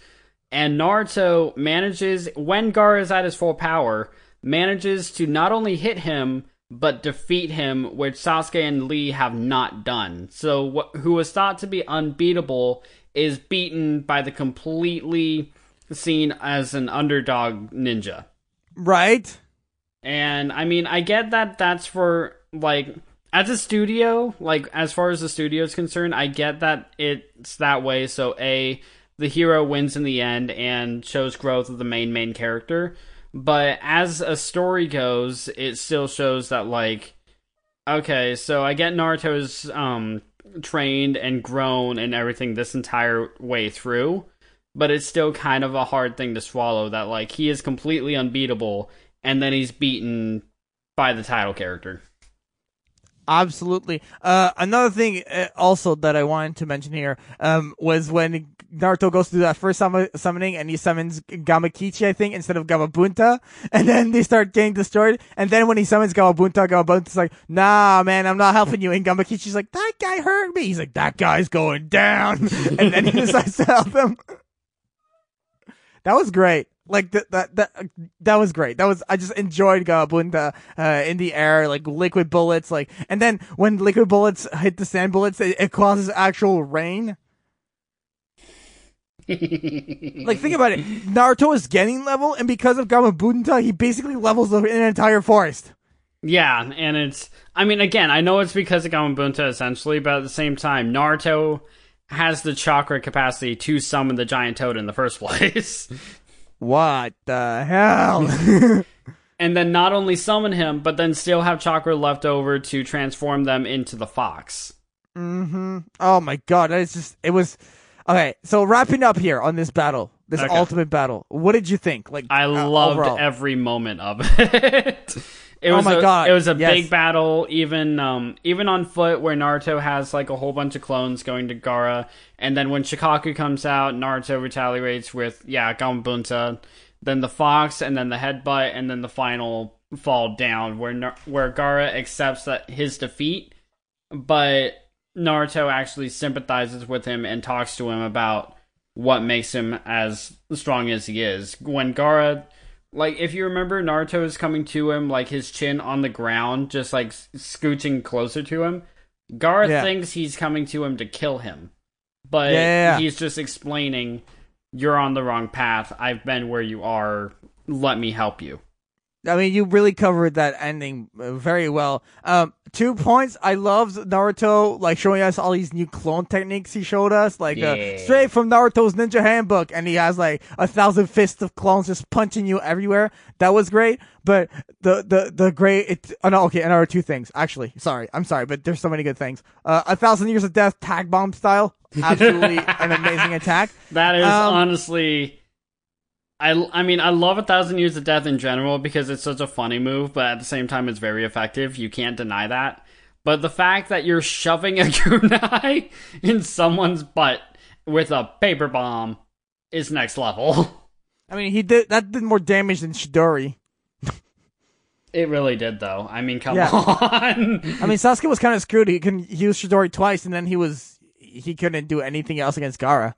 And Naruto manages, when Gaara is at his full power, manages to not only hit him, but defeat him, which Sasuke and Lee have not done. So, wh- who was thought to be unbeatable is beaten by the completely seen as an underdog ninja. Right? And I mean, I get that that's for like as a studio, like as far as the studio is concerned, I get that it's that way. So a the hero wins in the end and shows growth of the main main character. But as a story goes, it still shows that like okay, so I get Naruto's um trained and grown and everything this entire way through, but it's still kind of a hard thing to swallow that like he is completely unbeatable and then he's beaten by the title character. Absolutely. Uh, another thing uh, also that I wanted to mention here um, was when Naruto goes through that first sum- summoning and he summons Gamakichi, I think, instead of Gamabunta, [laughs] and then they start getting destroyed. And then when he summons Gamabunta, Gamabunta's like, "Nah, man, I'm not helping you." And Gamakichi's like, "That guy hurt me." He's like, "That guy's going down," [laughs] and then he [laughs] decides to help him. That was great. Like that, that, that, that was great. That was, I just enjoyed Gabunda, uh, in the air, like liquid bullets, like, and then when liquid bullets hit the sand bullets, it, it causes actual rain. Like, think about it. Naruto is getting level, and because of Gamabunta, he basically levels an entire forest. Yeah, and it's I mean again, I know it's because of Gamabunta essentially, but at the same time, Naruto has the chakra capacity to summon the giant toad in the first [laughs] place. What the hell? [laughs] and then not only summon him, but then still have chakra left over to transform them into the fox. Mm-hmm. Oh my god, that is just, it was, okay, so wrapping up here on this battle, this Okay. ultimate battle, what did you think? Like, I uh, loved overall? every moment of [laughs] it. It Oh was my a, God, It was a yes. big battle, even um, even on foot, where Naruto has like a whole bunch of clones going to Gaara, and then when Shukaku comes out, Naruto retaliates with yeah Gamabunta, then the fox, and then the headbutt, and then the final fall down, where where Gaara accepts that his defeat, but Naruto actually sympathizes with him and talks to him about what makes him as strong as he is. When Gaara, like, if you remember, Naruto is coming to him, like his chin on the ground, just like scooching closer to him. Gaara Yeah. thinks he's coming to him to kill him, but Yeah. he's just explaining, "You're on the wrong path. I've been where you are. Let me help you." I mean, you really covered that ending uh, very well. Um, two points. I loved Naruto like showing us all these new clone techniques he showed us, like uh, straight from Naruto's Ninja Handbook, and he has like a thousand fists of clones just punching you everywhere. That was great. But the the the great. It, oh no, okay. And there are two things actually. Sorry, I'm sorry, but there's so many good things. Uh, a thousand years of death, tag bomb style. Absolutely [laughs] an amazing attack. That is Um, honestly I, I mean, I love A Thousand Years of Death in general because it's such a funny move, but at the same time, it's very effective. You can't deny that. But the fact that you're shoving a [laughs] kunai in someone's butt with a paper bomb is next level. I mean, he did that did more damage than Chidori. It really did, though. I mean, come Yeah. on. I mean, Sasuke was kind of screwed. He can use Chidori twice, and then he was he couldn't do anything else against Gaara.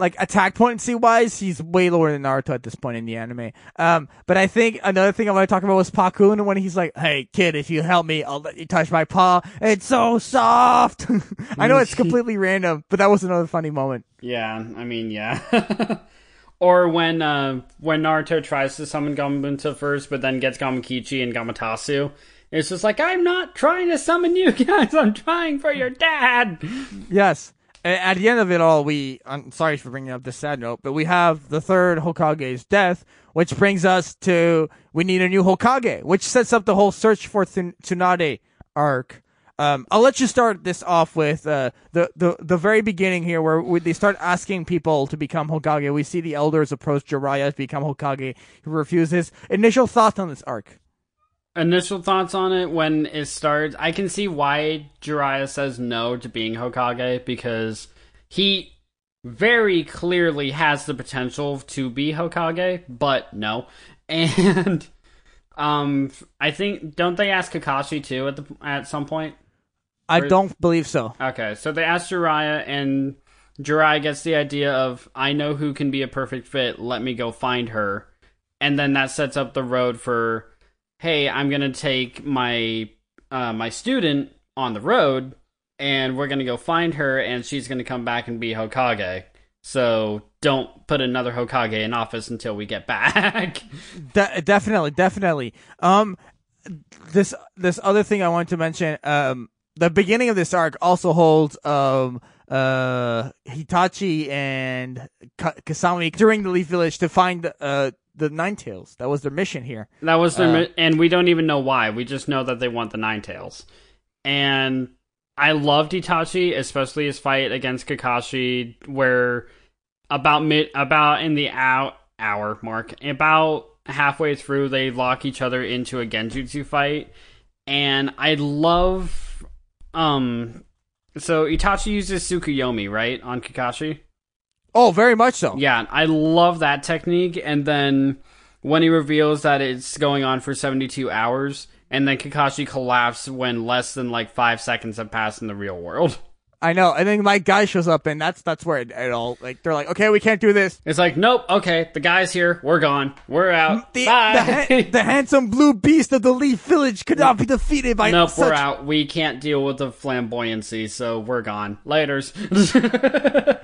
Like attack potency wise, he's way lower than Naruto at this point in the anime. Um, but I think another thing I want to talk about was Pakkun when he's like, "Hey kid, if you help me, I'll let you touch my paw. It's so soft." [laughs] I know it's [laughs] completely random, but that was another funny moment. yeah, I mean, yeah. [laughs] or when uh, when Naruto tries to summon Gamunta first, but then gets Gamakichi and Gamatatsu. It's just like, I'm not trying to summon you guys, I'm trying for your dad. Yes. At the end of it all, we. I'm sorry for bringing up this sad note, but we have the third Hokage's death, which brings us to we need a new Hokage, which sets up the whole search for Thun- Tsunade arc. Um, I'll let you start this off with uh, the, the the very beginning here, where we, they start asking people to become Hokage. We see the elders approach Jiraiya to become Hokage. He refuses. Initial thoughts on this arc? Initial thoughts on it when it starts. I can see why Jiraiya says no to being Hokage because he very clearly has the potential to be Hokage, but no. [laughs] And um, I think don't they ask Kakashi too at the at some point? I Or- don't believe so. Okay, so they ask Jiraiya, and Jiraiya gets the idea of, I know who can be a perfect fit, let me go find her. And then that sets up the road for, hey, I'm to take my uh, my student on the road, and we're to go find her, and she's to come back and be Hokage. So don't put another Hokage in office until we get back. [laughs] De- definitely, definitely. Um, this this other thing I wanted to mention. Um, the beginning of this arc also holds um uh Itachi and Ka- Kisame during the Leaf Village to find uh the Nine Tails. That was their mission here. That was their, Uh, mi- and we don't even know why. We just know that they want the Nine Tails. And I loved Itachi, especially his fight against Kakashi, where about mid, about in the hour, hour mark, about halfway through, they lock each other into a Genjutsu fight, and I love, um, so Itachi uses Tsukuyomi right on Kakashi. Oh, very much so. Yeah, I love that technique. And then when he reveals that it's going on for 72 hours, and then Kakashi collapses when less than like five seconds have passed in the real world. I know. And then my guy shows up, and that's that's where it, it all like they're like, okay, we can't do this. It's like, nope, okay, the guy's here, we're gone, we're out, The, bye. the, [laughs] the handsome blue beast of the Leaf Village could not be defeated by nope, such we're out. We can't deal with the flamboyancy, so we're gone. Laters. [laughs]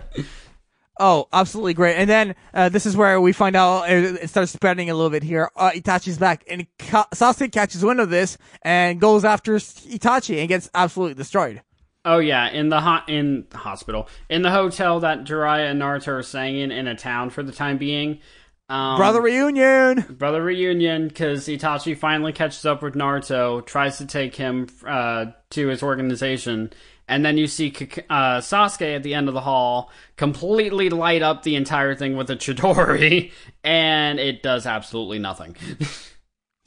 Oh, absolutely great. And then uh, this is where we find out uh, it starts spreading a little bit here. Uh, Itachi's back, and Ka- Sasuke catches wind of this and goes after Itachi and gets absolutely destroyed. Oh yeah, in the ho- in the hospital, in the hotel that Jiraiya and Naruto are staying in, in a town for the time being. Um, Brother reunion. brother reunion because Itachi finally catches up with Naruto, tries to take him uh, to his organization, and then you see uh, Sasuke at the end of the hall completely light up the entire thing with a Chidori, [laughs] and it does absolutely nothing. [laughs]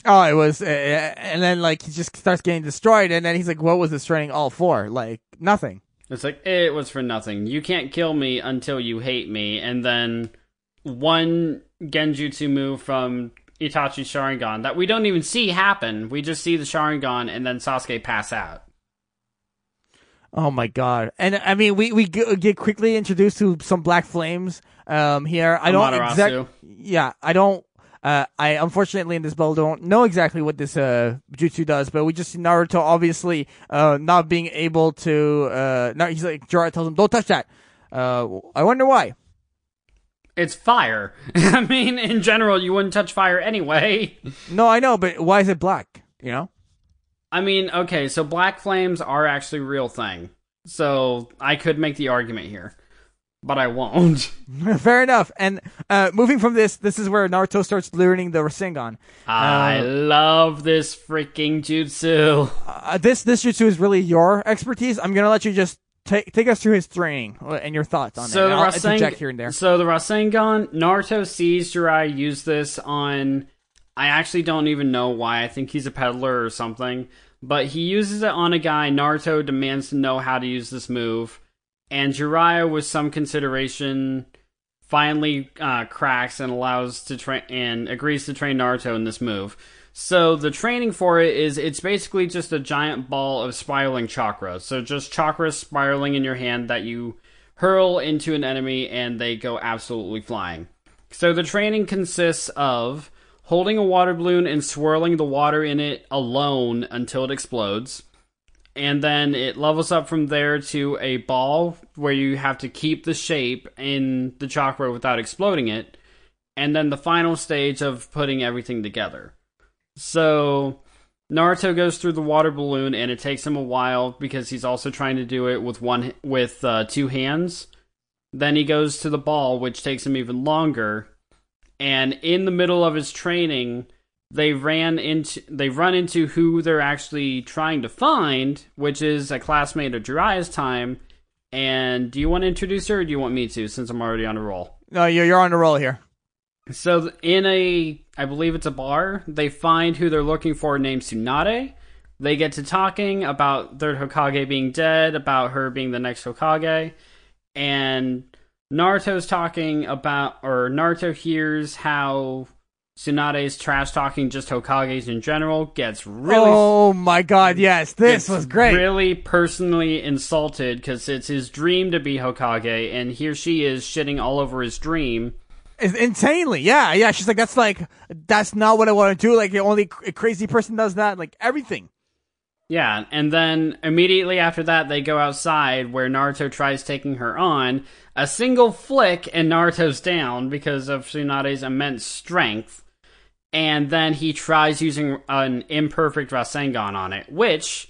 Oh, it was, uh, and then like he just starts getting destroyed, and then he's like, "What was this training all for? Like nothing." It's like it was for nothing. You can't kill me until you hate me, and then one Genjutsu move from Itachi's Sharingan that we don't even see happen. We just see the Sharingan, and then Sasuke pass out. Oh my god! And I mean, we we get quickly introduced to some black flames um here. I don't Amaterasu. exact. Yeah, I don't. Uh, I unfortunately in this build don't know exactly what this uh jutsu does, but we just see Naruto obviously uh not being able to uh. Not, he's like Jiraiya tells him, "Don't touch that." Uh, I wonder why. It's fire. [laughs] I mean, in general, you wouldn't touch fire anyway. No, I know, but why is it black? You know. I mean, okay, so black flames are actually a real thing. So I could make the argument here, but I won't. [laughs] Fair enough. And uh, moving from this, this is where Naruto starts learning the Rasengan. I love this freaking jutsu. [laughs] Uh, this this jutsu is really your expertise. I'm gonna let you just take take us through his training uh, and your thoughts on So it. the Rasengan, here and there. So the Rasengan, Naruto sees Jiraiya use this on. I actually don't even know why. I think he's a peddler or something. But he uses it on a guy. Naruto demands to know how to use this move, and Jiraiya, with some consideration, finally uh, cracks and allows to train and agrees to train Naruto in this move. So the training for it is it's basically just a giant ball of spiraling chakra. So just chakras spiraling in your hand that you hurl into an enemy and they go absolutely flying. So the training consists of holding a water balloon and swirling the water in it alone until it explodes. And then it levels up from there to a ball where you have to keep the shape in the chakra without exploding it. And then the final stage of putting everything together. So Naruto goes through the water balloon, and it takes him a while because he's also trying to do it with one with uh, two hands. Then he goes to the ball, which takes him even longer. And in the middle of his training, they ran into they run into who they're actually trying to find, which is a classmate of Jiraiya's time. And do you want to introduce her, or do you want me to? Since I'm already on a roll. No, you're you're on the roll here. So in a, I believe it's a bar, they find who they're looking for named Tsunade. They get to talking about their Hokage being dead, about her being the next Hokage, and Naruto's talking about, or Naruto hears how Tsunade's trash talking just Hokages in general, gets really oh my god, yes, this was great. Really personally insulted because it's his dream to be Hokage, and here she is shitting all over his dream. It's insanely, yeah, yeah. She's like, that's like, that's not what I want to do. Like, the only crazy person does that. Like everything. Yeah, and then immediately after that, they go outside where Naruto tries taking her on. A single flick, and Naruto's down because of Tsunade's immense strength. And then he tries using an imperfect Rasengan on it, which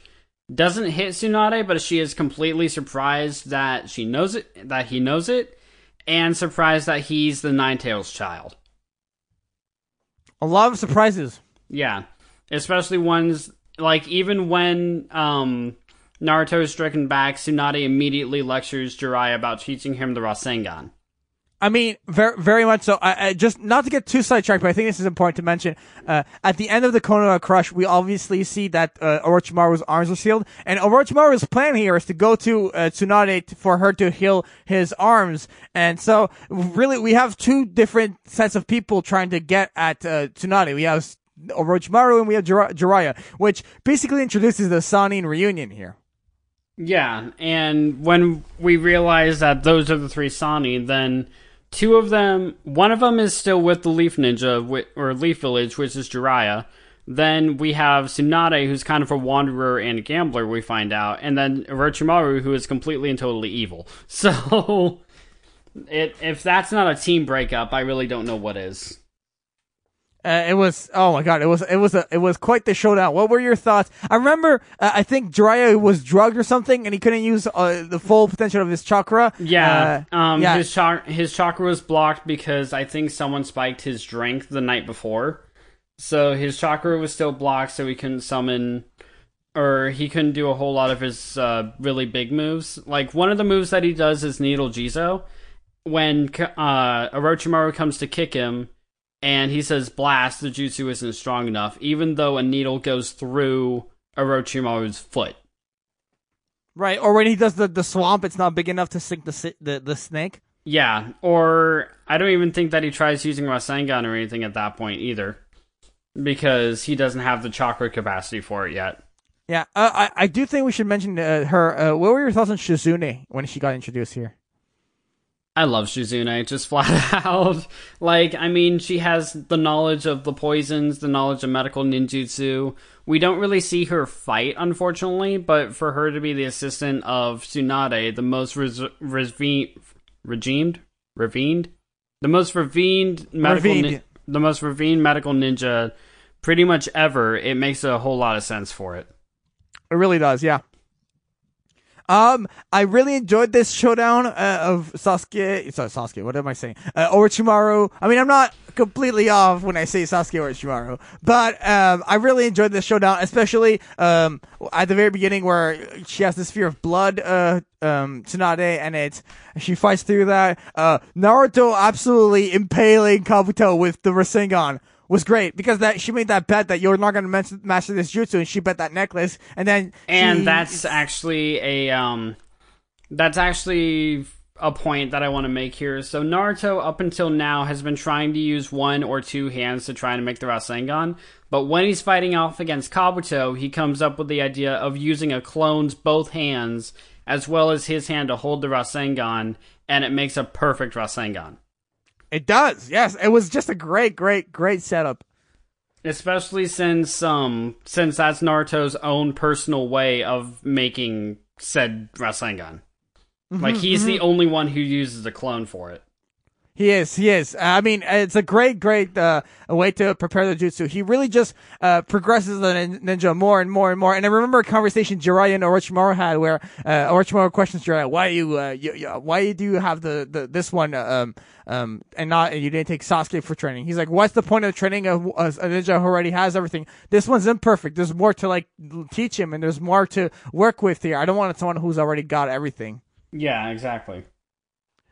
doesn't hit Tsunade, but she is completely surprised that she knows it, that he knows it, and surprised that he's the Nine Tails child. A lot of surprises. Yeah, especially ones like even when um, Naruto is stricken back, Tsunade immediately lectures Jiraiya about teaching him the Rasengan. I mean, very, very much so. I, I just not to get too sidetracked, but I think this is important to mention. Uh, at the end of the Konoha Crush, we obviously see that uh, Orochimaru's arms are sealed, and Orochimaru's plan here is to go to uh, Tsunade t- for her to heal his arms. And so, really, we have two different sets of people trying to get at uh, Tsunade. We have Orochimaru and we have Jir- Jiraiya, which basically introduces the Sannin reunion here. Yeah, and when we realize that those are the three Sani, then two of them, one of them is still with the Leaf Ninja or Leaf Village, which is Jiraiya. Then we have Tsunade, who's kind of a wanderer and a gambler. We find out, and then Orochimaru, who is completely and totally evil. [laughs] So, it, if that's not a team breakup, I really don't know what is. Uh, it was oh my god! It was it was a it was quite the showdown. What were your thoughts? I remember uh, I think Jiraiya was drugged or something, and he couldn't use uh, the full potential of his chakra. Yeah, Uh, um, yeah. his his chakra was blocked because I think someone spiked his drink the night before, so his chakra was still blocked, so he couldn't summon, or he couldn't do a whole lot of his uh, really big moves. Like one of the moves that he does is Needle Jizo. When uh, Orochimaru comes to kick him, and he says blast, the jutsu isn't strong enough, even though a needle goes through Orochimaru's foot. right, or when he does the, the swamp, it's not big enough to sink the the the snake. Yeah, or I don't even think that he tries using Rasengan or anything at that point either, because he doesn't have the chakra capacity for it yet. Yeah, uh, I I do think we should mention uh, her. Uh, what were your thoughts on Shizune when she got introduced here? I love Shizune, just flat [laughs] out. like, I mean, she has the knowledge of the poisons, the knowledge of medical ninjutsu. We don't really see her fight, unfortunately, but for her to be the assistant of Tsunade, the most res- resve- regimed, revened, the most revened medical, nin- the most revened medical ninja, pretty much ever. It makes a whole lot of sense for it. It really does, yeah. Um, I really enjoyed this showdown uh, of Sasuke. Sorry, Sasuke. What am I saying? Uh, Orochimaru. I mean, I'm not completely off when I say Sasuke or Orochimaru, but um, I really enjoyed this showdown, especially um at the very beginning where she has this fear of blood. Uh, um, Tsunade, and it's she fights through that. Uh, Naruto absolutely impaling Kabuto with the Rasengan was great because that she made that bet that you're not going to master this jutsu, and she bet that necklace, and then and she- that's actually a um that's actually a point that I want to make here. So Naruto up until now has been trying to use one or two hands to try to make the Rasengan, but when he's fighting off against Kabuto, he comes up with the idea of using a clone's both hands as well as his hand to hold the Rasengan, and it makes a perfect Rasengan. It does. Yes, it was just a great, great, great setup. Especially since um since that's Naruto's own personal way of making said Rasengan. Like he's the only one who uses a clone for it. He is. He is. Uh, I mean, it's a great, great uh, way to prepare the jutsu. He really just uh, progresses the ninja more and more and more. And I remember a conversation Jiraiya and Orochimaru had where uh, Orochimaru questions Jiraiya, "Why you, uh, you, you why do you have the, the this one um um and not and you didn't take Sasuke for training?" He's like, "What's the point of training a, a, a ninja who already has everything? This one's imperfect. There's more to like teach him, and there's more to work with here. I don't want someone who's already got everything." Yeah, exactly.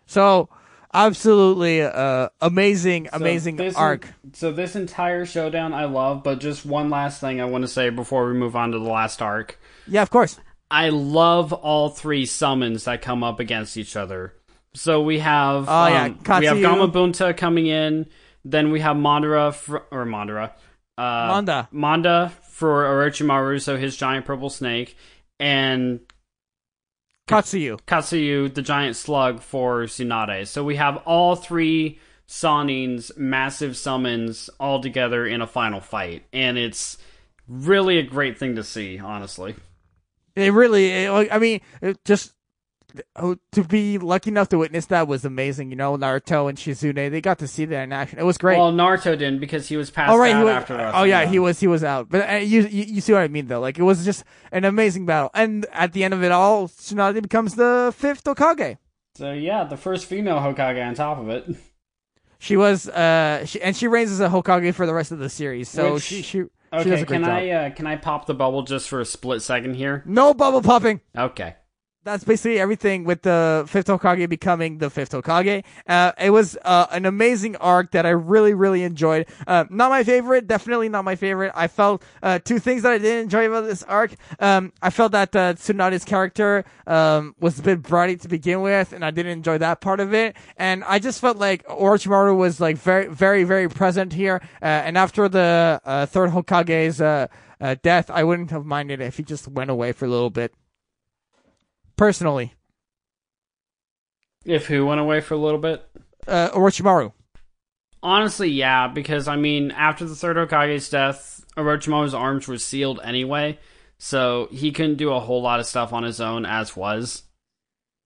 So absolutely uh amazing So amazing this arc. so this entire showdown I love, but just one last thing I want to say before we move on to the last arc. yeah, of course. I love all three summons that come up against each other. So we have Oh, yeah, um, we have. Gamabunta coming in, then we have Mandara fr- or Mandara, uh, Manda. Manda for Orochimaru, so his giant purple snake, and Katsuyu. Katsuyu, the giant slug for Tsunade. So we have all three Sannin's massive summons all together in a final fight, and it's really a great thing to see, honestly. It really, it, I mean, it just oh, to be lucky enough to witness that was amazing, you know, Naruto and Shizune, they got to see that in action. It was great. Well, Naruto didn't because he was passed Oh right, out was. after us. Oh yeah, he was. He was out. But uh, you, you, you see what I mean though? Like it was just an amazing battle, and at the end of it all, Tsunade becomes the fifth Okage. So yeah, the first female Hokage on top of it. [laughs] She was, uh, she, and she reigns as a Hokage for the rest of the series. So Which- she, she, Okay, does a great can job. I uh, can I pop the bubble just for a split second here? No bubble popping. Okay. That's basically everything with the fifth Hokage becoming the fifth Hokage. Uh, it was uh, an amazing arc that I really, really enjoyed. Uh, not my favorite, definitely not my favorite. I felt uh, two things that I didn't enjoy about this arc. Um, I felt that uh, Tsunade's character um, was a bit bratty to begin with, and I didn't enjoy that part of it. And I just felt like Orochimaru was like very, very, very present here. Uh, and after the uh, third Hokage's death, I wouldn't have minded if he just went away for a little bit. Personally. If who went away for a little bit? uh, Orochimaru. Honestly, yeah, because I mean, after the third Hokage's death, Orochimaru's arms were sealed anyway, so he couldn't do a whole lot of stuff on his own as was.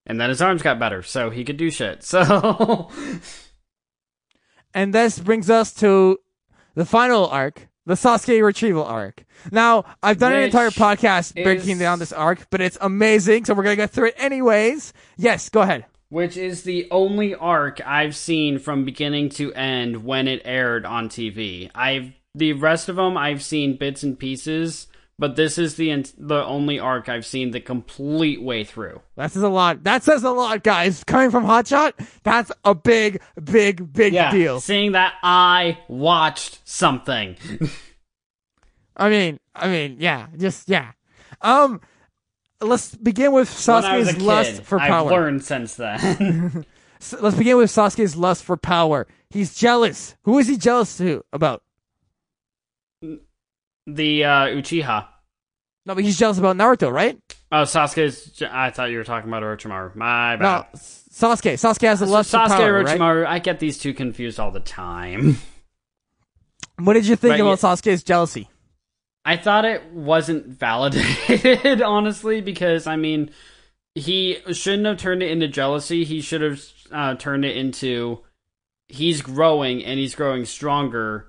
And then his arms got better, so he could do shit. [laughs] So And this brings us to the final arc, the Sasuke retrieval arc. Now, I've done an Which entire podcast breaking is- down this arc, but it's amazing, so we're gonna get through it anyways. Yes, go ahead. which is the only arc I've seen from beginning to end when it aired on TV. I've the rest of them I've seen bits and pieces, but this is the the only arc I've seen the complete way through. That says a lot. That says a lot, guys. Coming from Hotshot, that's a big, big, big Yeah, deal. seeing that I watched something. [laughs] I mean, I mean, yeah, just yeah. Um, let's begin with Sasuke's kid, lust for power. I've learned since then. [laughs] [laughs] S- let's begin with Sasuke's lust for power. He's jealous. Who is he jealous to about? the uh, Uchiha. No, but he's jealous about Naruto, right? Oh, Sasuke's. I thought you were talking about Orochimaru. My bad. S- Sasuke. Sasuke has a So lust Sasuke power, right? Orochimaru. I get these two confused all the time. [laughs] What did you think Right, about Sasuke's jealousy? I thought it wasn't validated, [laughs] honestly, because I mean, he shouldn't have turned it into jealousy. He should have uh, turned it into he's growing and he's growing stronger.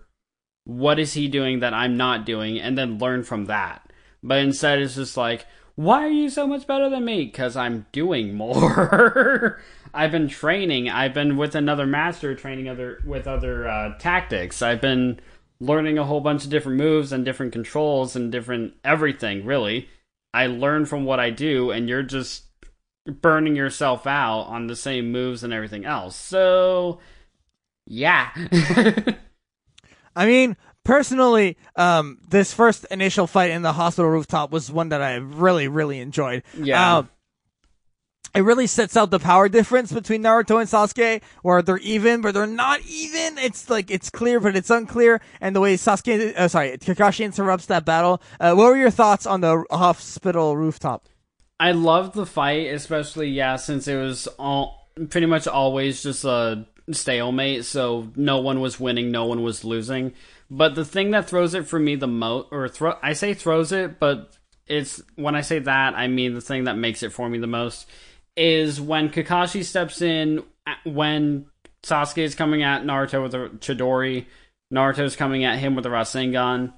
What is he doing that I'm not doing? And then learn from that. But instead, it's just like, why are you so much better than me? Because I'm doing more. [laughs] I've been training. I've been with another master training other with other uh, tactics. I've been learning a whole bunch of different moves and different controls and different everything. Really, I learn from what I do, and you're just burning yourself out on the same moves and everything else. So, yeah. [laughs] I mean, personally, um, this first initial fight in the hospital rooftop was one that I really, really enjoyed. Yeah. Um, it really sets out the power difference between Naruto and Sasuke, where they're even, but they're not even. It's like it's clear, but it's unclear. And the way Sasuke, uh, sorry, Kakashi interrupts that battle. Uh, what were your thoughts on the hospital rooftop? I loved the fight, especially yeah, since it was all pretty much always just a stalemate, so no one was winning, no one was losing. But the thing that throws it for me the most, or throw, I say throws it, but it's when I say that, I mean the thing that makes it for me the most is when Kakashi steps in when Sasuke is coming at Naruto with a Chidori, Naruto's coming at him with a Rasengan,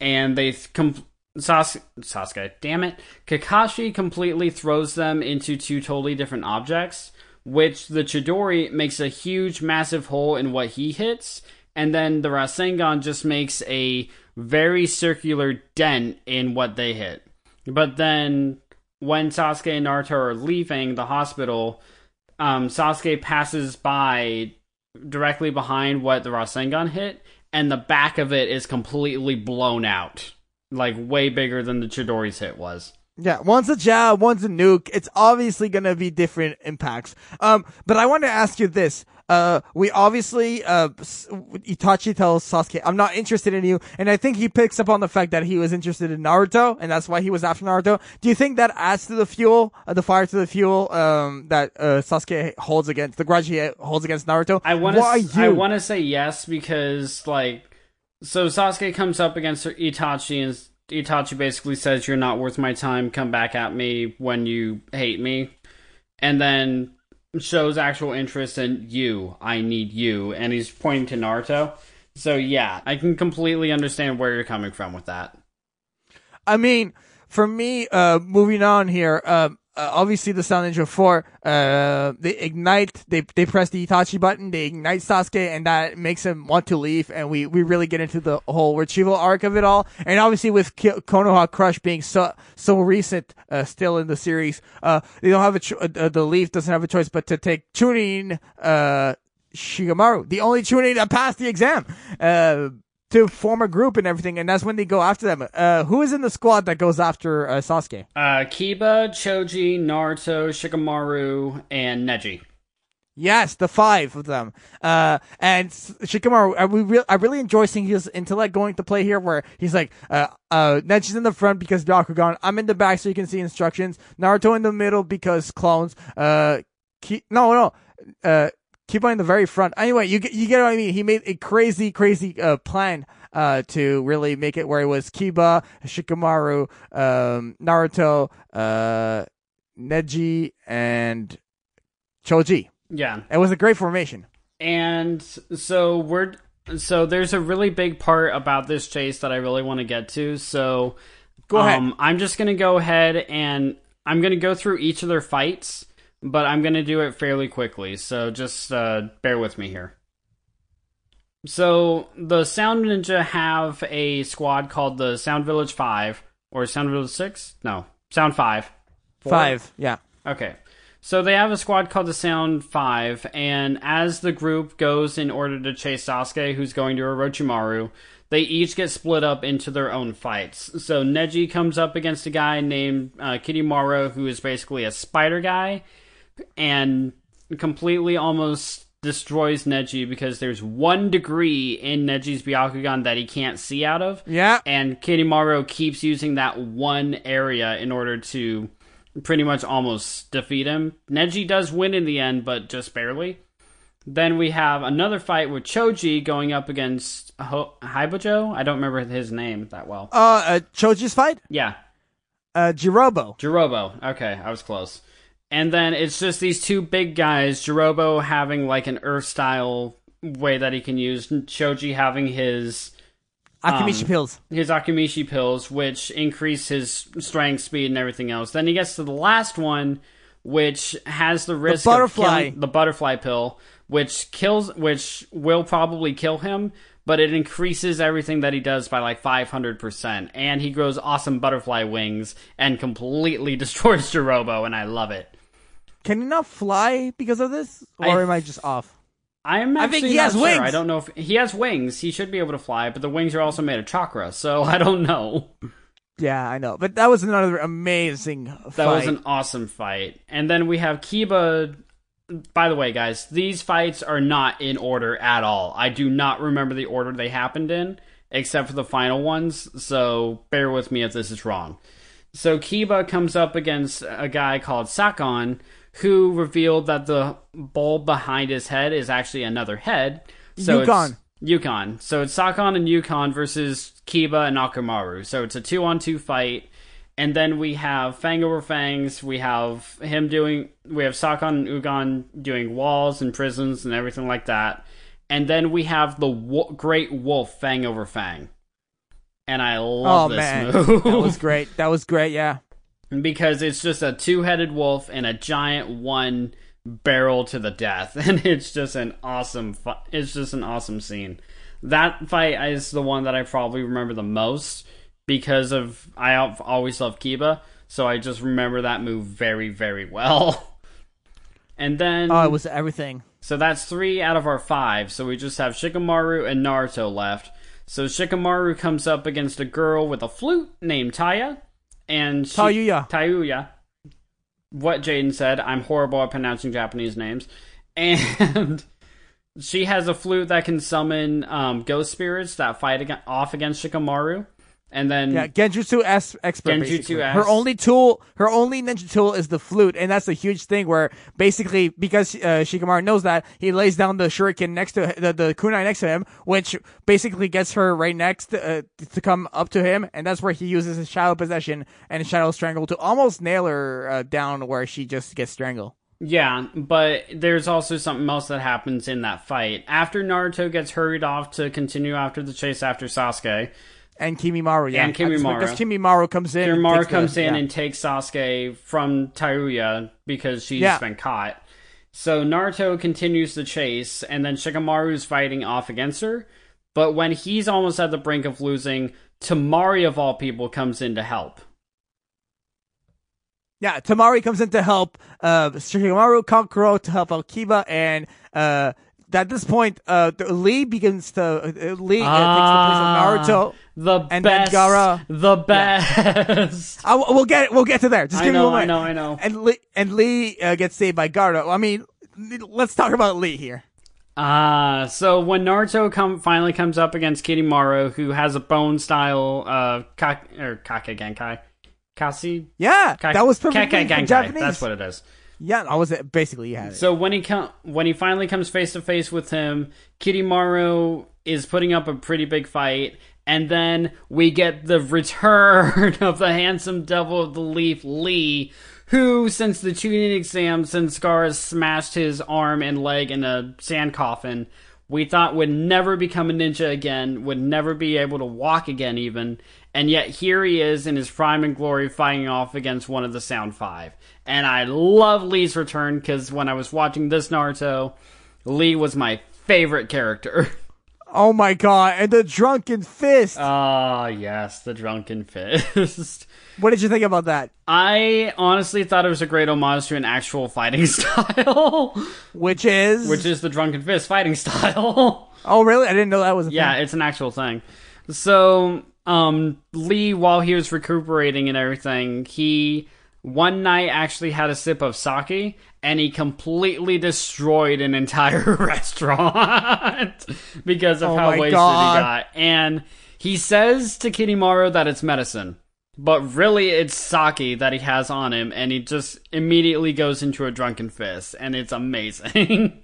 and they com- Sas- Sasuke, damn it, Kakashi completely throws them into two totally different objects, which the Chidori makes a huge, massive hole in what he hits, and then the Rasengan just makes a very circular dent in what they hit. But then when Sasuke and Naruto are leaving the hospital, um, Sasuke passes by directly behind what the Rasengan hit, and the back of it is completely blown out. Like, way bigger than the Chidori's hit was. Yeah, one's a jab, one's a nuke. It's obviously gonna be different impacts. Um, but I want to ask you this. Uh, we obviously, uh, Itachi tells Sasuke, I'm not interested in you. And I think he picks up on the fact that he was interested in Naruto, and that's why he was after Naruto. Do you think that adds to the fuel, uh, the fire to the fuel, um, that, uh, Sasuke holds against, the grudge he holds against Naruto? I want to, I want to say yes because, like, so Sasuke comes up against Itachi and Itachi basically says, You're not worth my time, come back at me when you hate me. And then shows actual interest in you. I need you, and he's pointing to Naruto. So yeah, I can completely understand where you're coming from with that. I mean, for me, uh, moving on here, um, uh, obviously the Sound Ninja 4, uh, they ignite, they, they press the Itachi button, they ignite Sasuke, and that makes him want to leave, and we, we really get into the whole retrieval arc of it all. And obviously with K- Konoha Crush being so, so recent, uh, still in the series, uh, they don't have a, cho- uh, the Leaf doesn't have a choice but to take Chunin, uh, Shikamaru, the only Chunin that passed the exam. Uh, to form a group and everything, and that's when they go after them. Uh, who is in the squad that goes after uh, Sasuke? Uh, Kiba, Choji, Naruto, Shikamaru, and Neji. Yes, the five of them. Uh, and Shikamaru, I, we re- I really enjoy seeing his intellect going to play here, where he's like, uh, uh, Neji's in the front because Byakugan. I'm in the back so you can see instructions. Naruto in the middle because clones. Uh, Ki- no, no. Uh, keep in the very front. Anyway, you get you get what I mean. He made a crazy, crazy uh, plan uh, to really make it where it was Kiba, Shikamaru, um, Naruto, uh, Neji, and Choji. Yeah, it was a great formation. And so we're so there's a really big part about this chase that I really want to get to. So go ahead. Um, I'm just gonna go ahead and I'm gonna go through each of their fights but I'm going to do it fairly quickly, so just uh, bear with me here. So, the Sound Ninja have a squad called the Sound Village 5, or Sound Village 6? No, Sound 5. Four? Five, yeah. Okay. So, they have a squad called the Sound 5, and as the group goes in order to chase Sasuke, who's going to Orochimaru, they each get split up into their own fights. So, Neji comes up against a guy named uh, Kirimaro, who is basically a spider guy and completely almost destroys Neji because there's one degree in Neji's Byakugan that he can't see out of. Yeah. And Kirimaro keeps using that one area in order to pretty much almost defeat him. Neji does win in the end, but just barely. Then we have another fight with Choji going up against Ho- Haibojo. I don't remember his name that well. Uh, uh Choji's fight? Yeah. Uh, Jirobo. Jirobo. Okay, I was close. And then it's just these two big guys, Jirobo having like an Earth style way that he can use, and Choji having his Akimichi um, pills. his Akimichi pills, which increase his strength, speed, and everything else. Then he gets to the last one, which has the risk butterfly. of killing the butterfly pill, which kills, which will probably kill him, but it increases everything that he does by like five hundred percent, and he grows awesome butterfly wings and completely [laughs] destroys Jirobo, and I love it. Can he not fly because of this, or I- am I just off? I'm I think he not has sure. wings. I don't know if he has wings. He should be able to fly, but the wings are also made of chakra, so [laughs] I don't know. Yeah, I know, but that was another amazing That was an awesome fight. And then we have Kiba. By the way, guys, these fights are not in order at all. I do not remember the order they happened in, except for the final ones, so bear with me if this is wrong. So Kiba comes up against a guy called Sakon, who revealed that the bulb behind his head is actually another head. So Ukon. It's, Ukon. So it's Sakon and Ukon versus Kiba and Akamaru. So it's a two on two fight. And then we have Fang over Fangs. We have him doing. We have Sakon and Ukon doing walls and prisons and everything like that. And then we have the wo- Great Wolf Fang over Fang. And I oh love this man, move that was great. That was great. Yeah. Because it's just a two-headed wolf and a giant one barrel to the death, [laughs] and it's just an awesome. Fu- it's just an awesome scene. That fight is the one that I probably remember the most because of I always loved Kiba, so I just remember that move very, very well. [laughs] And then Oh, it was everything. so that's three out of our five. So we just have Shikamaru and Naruto left. So Shikamaru comes up against a girl with a flute named Taya, and she, Tayuya. Tayuya. What Jaden said, I'm horrible at pronouncing Japanese names, and [laughs] she has a flute that can summon um, ghost spirits that fight ag- off against Shikamaru, and then Yeah, Genjutsu S expert. Genjutsu basically. S. Her only tool, her only ninja tool is the flute, and that's a huge thing. Where basically, because uh, Shikamaru knows that, he lays down the shuriken next to the, the kunai next to him, which basically gets her right next to, uh, to come up to him, and that's where he uses his shadow possession and shadow strangle to almost nail her uh, down, where she just gets strangled. Yeah, but there's also something else that happens in that fight. After Naruto gets hurried off to continue after the chase after Sasuke, And Kimimaro, yeah, And Kimimaro. because Kimimaro comes in. and Kimimaro takes the- comes in yeah. and takes Sasuke from Tayuya because she's Yeah. been caught. So Naruto continues the chase, and then Shikamaru's fighting off against her. But when he's almost at the brink of losing, Temari of all people comes in to help. Yeah, Temari comes in to help uh Shikamaru, Kankuro to help out Kiba, and uh at this point, uh Lee begins to uh, Lee uh, takes the place Ah. of Naruto. The And best, Gaara- the best. [laughs] I, we'll get we'll get to there. Just I give me know, one I know, I know. And Lee and Lee uh, gets saved by Gaara. I mean, let's talk about Lee here. Ah, so when Naruto come finally comes up against Kirimaru, who has a bone style uh ka- or Kekkei Genkai, Kasi Yeah, Ka- that was perfectly Genkai. Japanese. That's what it is. Yeah, I was basically it. So when he com- when he finally comes face to face with him, Kirimaru is putting up a pretty big fight, and then we get the return [laughs] of the handsome devil of the leaf, Lee, who, since the Chunin exam, since Scar has smashed his arm and leg in a sand coffin, we thought would never become a ninja again, would never be able to walk again, even. And yet here he is in his prime and glory fighting off against one of the Sound Five. And I love Lee's return because when I was watching this Naruto, Lee was my favorite character. [laughs] oh my god! And the drunken fist. Ah, yes, the drunken fist. [laughs] what did you think about that? I honestly thought it was a great homage to an actual fighting [laughs] style, Which is which is the drunken fist fighting [laughs] style. oh really? I didn't know that was a Yeah, thing. it's an actual thing. So, um, Lee, while he was recuperating and everything, he one night actually had a sip of sake and he completely destroyed an entire [laughs] restaurant [laughs] because of Oh how wasted God. he got. And he says to Kirimaru that it's medicine. But really, it's sake that he has on him, and he just immediately goes into a drunken fist, and it's amazing. [laughs]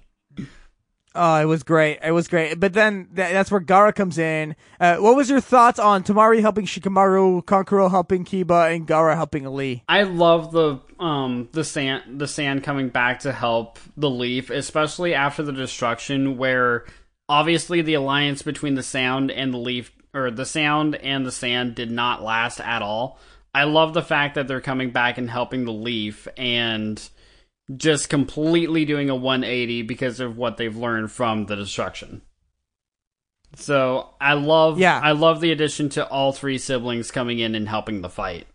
Oh, it was great. It was great. But then th- that's where Gaara comes in. Uh, what was your thoughts on Temari helping Shikamaru, Kankuro helping Kiba, and Gaara helping Lee? I love the um the sand the sand coming back to help the leaf, especially after the destruction where obviously the alliance between the sound and the leaf or the sound and the sand did not last at all. I love the fact that they're coming back and helping the leaf and just completely doing a 180 because of what they've learned from the destruction. So I love Yeah. I love the addition to all three siblings coming in and helping the fight.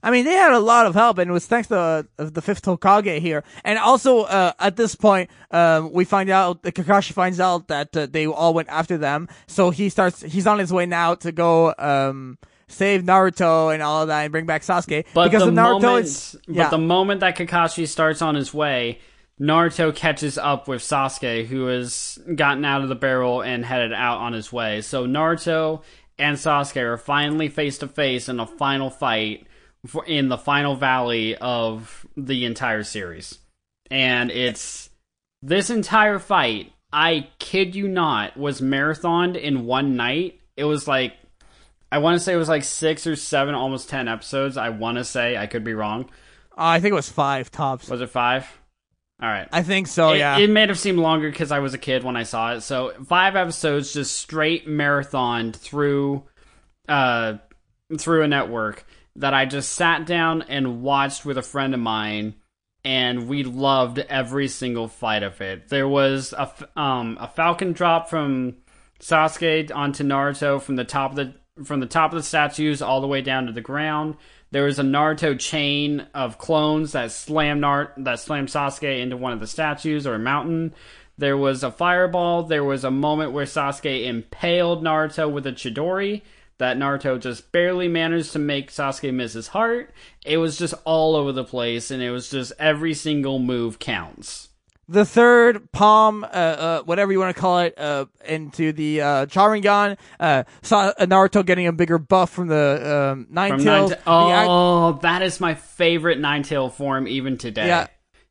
I mean, they had a lot of help, and it was thanks to uh, the fifth Hokage here. And also, uh, at this point, um, we find out the Kakashi finds out that uh, they all went after them. So he starts. He's on his way now to go um, save Naruto and all of that, and bring back Sasuke. But because the of Naruto, moment, it's but the moment that Kakashi starts on his way, Naruto catches up with Sasuke, who has gotten out of the barrel and headed out on his way. So Naruto and Sasuke are finally face to face in a final fight for, in the final valley of the entire series, and it's this entire fight. I kid you not, was marathoned in one night. It was like I want to say it was like six or seven, almost ten episodes. I want to say I could be wrong. Uh, I think it was five tops. Was it five? All right. I think so. it, yeah. it may have seemed longer because I was a kid when I saw it. So five episodes, just straight marathon through, uh, through a network that I just sat down and watched with a friend of mine, and we loved every single fight of it. There was a um a Falcon drop from Sasuke onto Naruto from the top of the from the top of the statues all the way down to the ground. There was a Naruto chain of clones that slammed Nar- that slammed Sasuke into one of the statues or a mountain. There was a fireball. There was a moment where Sasuke impaled Naruto with a Chidori that Naruto just barely managed to make Sasuke miss his heart. It was just all over the place, and it was just every single move counts. The third palm, uh, uh, whatever you want to call it, uh, into the uh, Sharingan. Uh, saw Naruto getting a bigger buff from the um, Nine From Tails. Nine- The act- oh, that is my favorite Nine Tail form even today. Yeah.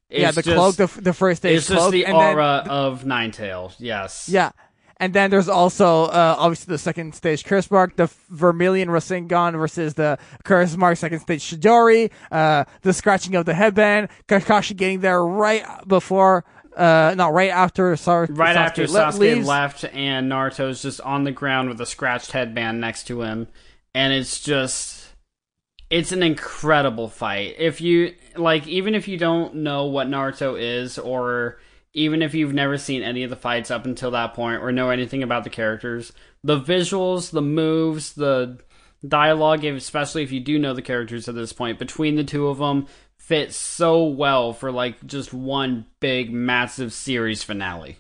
yeah, the just- cloak, the, the first stage It's just cloak, the and then- aura of Nine Tail. Yes. Yeah. And then there's also uh, obviously the second stage curse mark, the Vermilion Rasengan versus the curse mark second stage Chidori, uh, the scratching of the headband, Kakashi getting there right before, uh, not right after, sorry, Right Sasuke after Sasuke leaves. left and Naruto's just on the ground with a scratched headband next to him, and it's just. It's an incredible fight. If you like, even if you don't know what Naruto is, or even if you've never seen any of the fights up until that point, or know anything about the characters, the visuals, the moves, the dialogue, especially if you do know the characters at this point, between the two of them, fit so well for like just one big, massive series finale.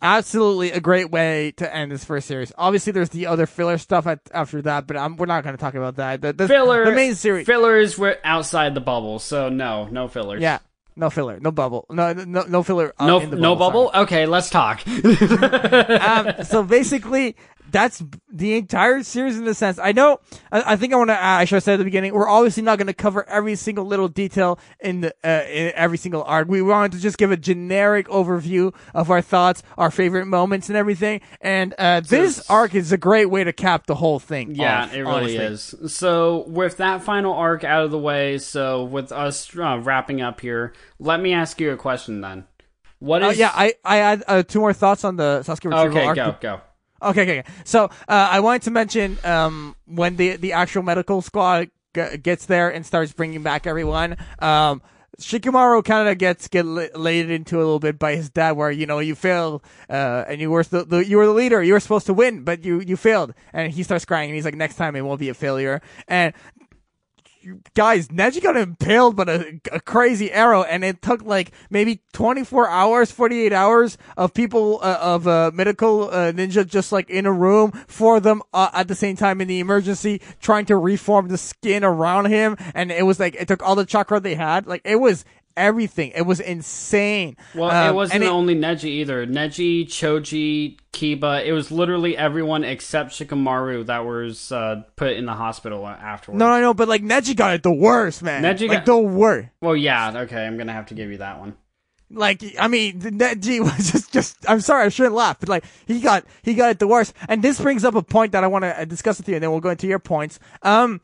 Absolutely a great way to end this first series. Obviously, there's the other filler stuff at, after that, but I'm, we're not going to talk about that. The, the, Filler, the main series. fillers were outside the bubble, so no, no fillers. yeah. No filler, no bubble, no no no filler. Uh, No, in the no bubble. bubble. Okay, let's talk. [laughs] um, so basically, that's the entire series in the sense. I know. I, I think I want to. I should have said at the beginning. We're obviously not going to cover every single little detail in the uh, in every single arc. We wanted to just give a generic overview of our thoughts, our favorite moments, and everything. And uh, this arc is a great way to cap the whole thing. Yeah, off, it really honestly. is. So, with that final arc out of the way, so with us uh, wrapping up here, let me ask you a question then. What Uh, is? yeah, I I had uh, two more thoughts on the Sasuke Okay, arc. go go. Okay, okay. So uh, I wanted to mention um, when the the actual medical squad g- gets there and starts bringing back everyone. Um, Shikamaru kind of gets get la- laid into a little bit by his dad, where you know you failed, uh, and you were the, the you were the leader, you were supposed to win, but you you failed, and he starts crying, and he's like, next time it won't be a failure, and guys, Neji got impaled by a, a crazy arrow, and it took like maybe 24 hours, 48 hours of people uh, of uh, medical uh, ninja just like in a room, for them uh, at the same time in the emergency, trying to reform the skin around him, and it was like it took all the chakra they had, like it was everything. It was insane. Well, Um, it wasn't it- only Neji either. Neji, Choji, Kiba. It was literally everyone except Shikamaru that was uh, put in the hospital afterwards. No, no, no, but like Neji got it the worst, man. Neji like got- the worst. Well, yeah. Okay, I'm gonna have to give you that one. Like, I mean, Neji [laughs] was just, just, I'm sorry, I shouldn't laugh, but like, he got, he got it the worst. And this brings up a point that I want to discuss with you, and then we'll go into your points. Um,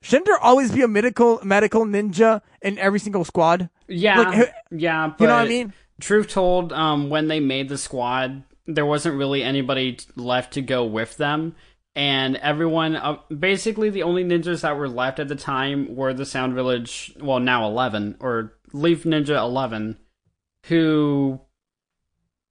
shouldn't there always be a medical, medical ninja in every single squad? Yeah, Like, yeah. But You know what I mean? Truth told, um, when they made the squad, there wasn't really anybody left to go with them. And everyone, uh, basically, the only ninjas that were left at the time were the Sound Village, well, now 11, or Leaf Ninja 11, who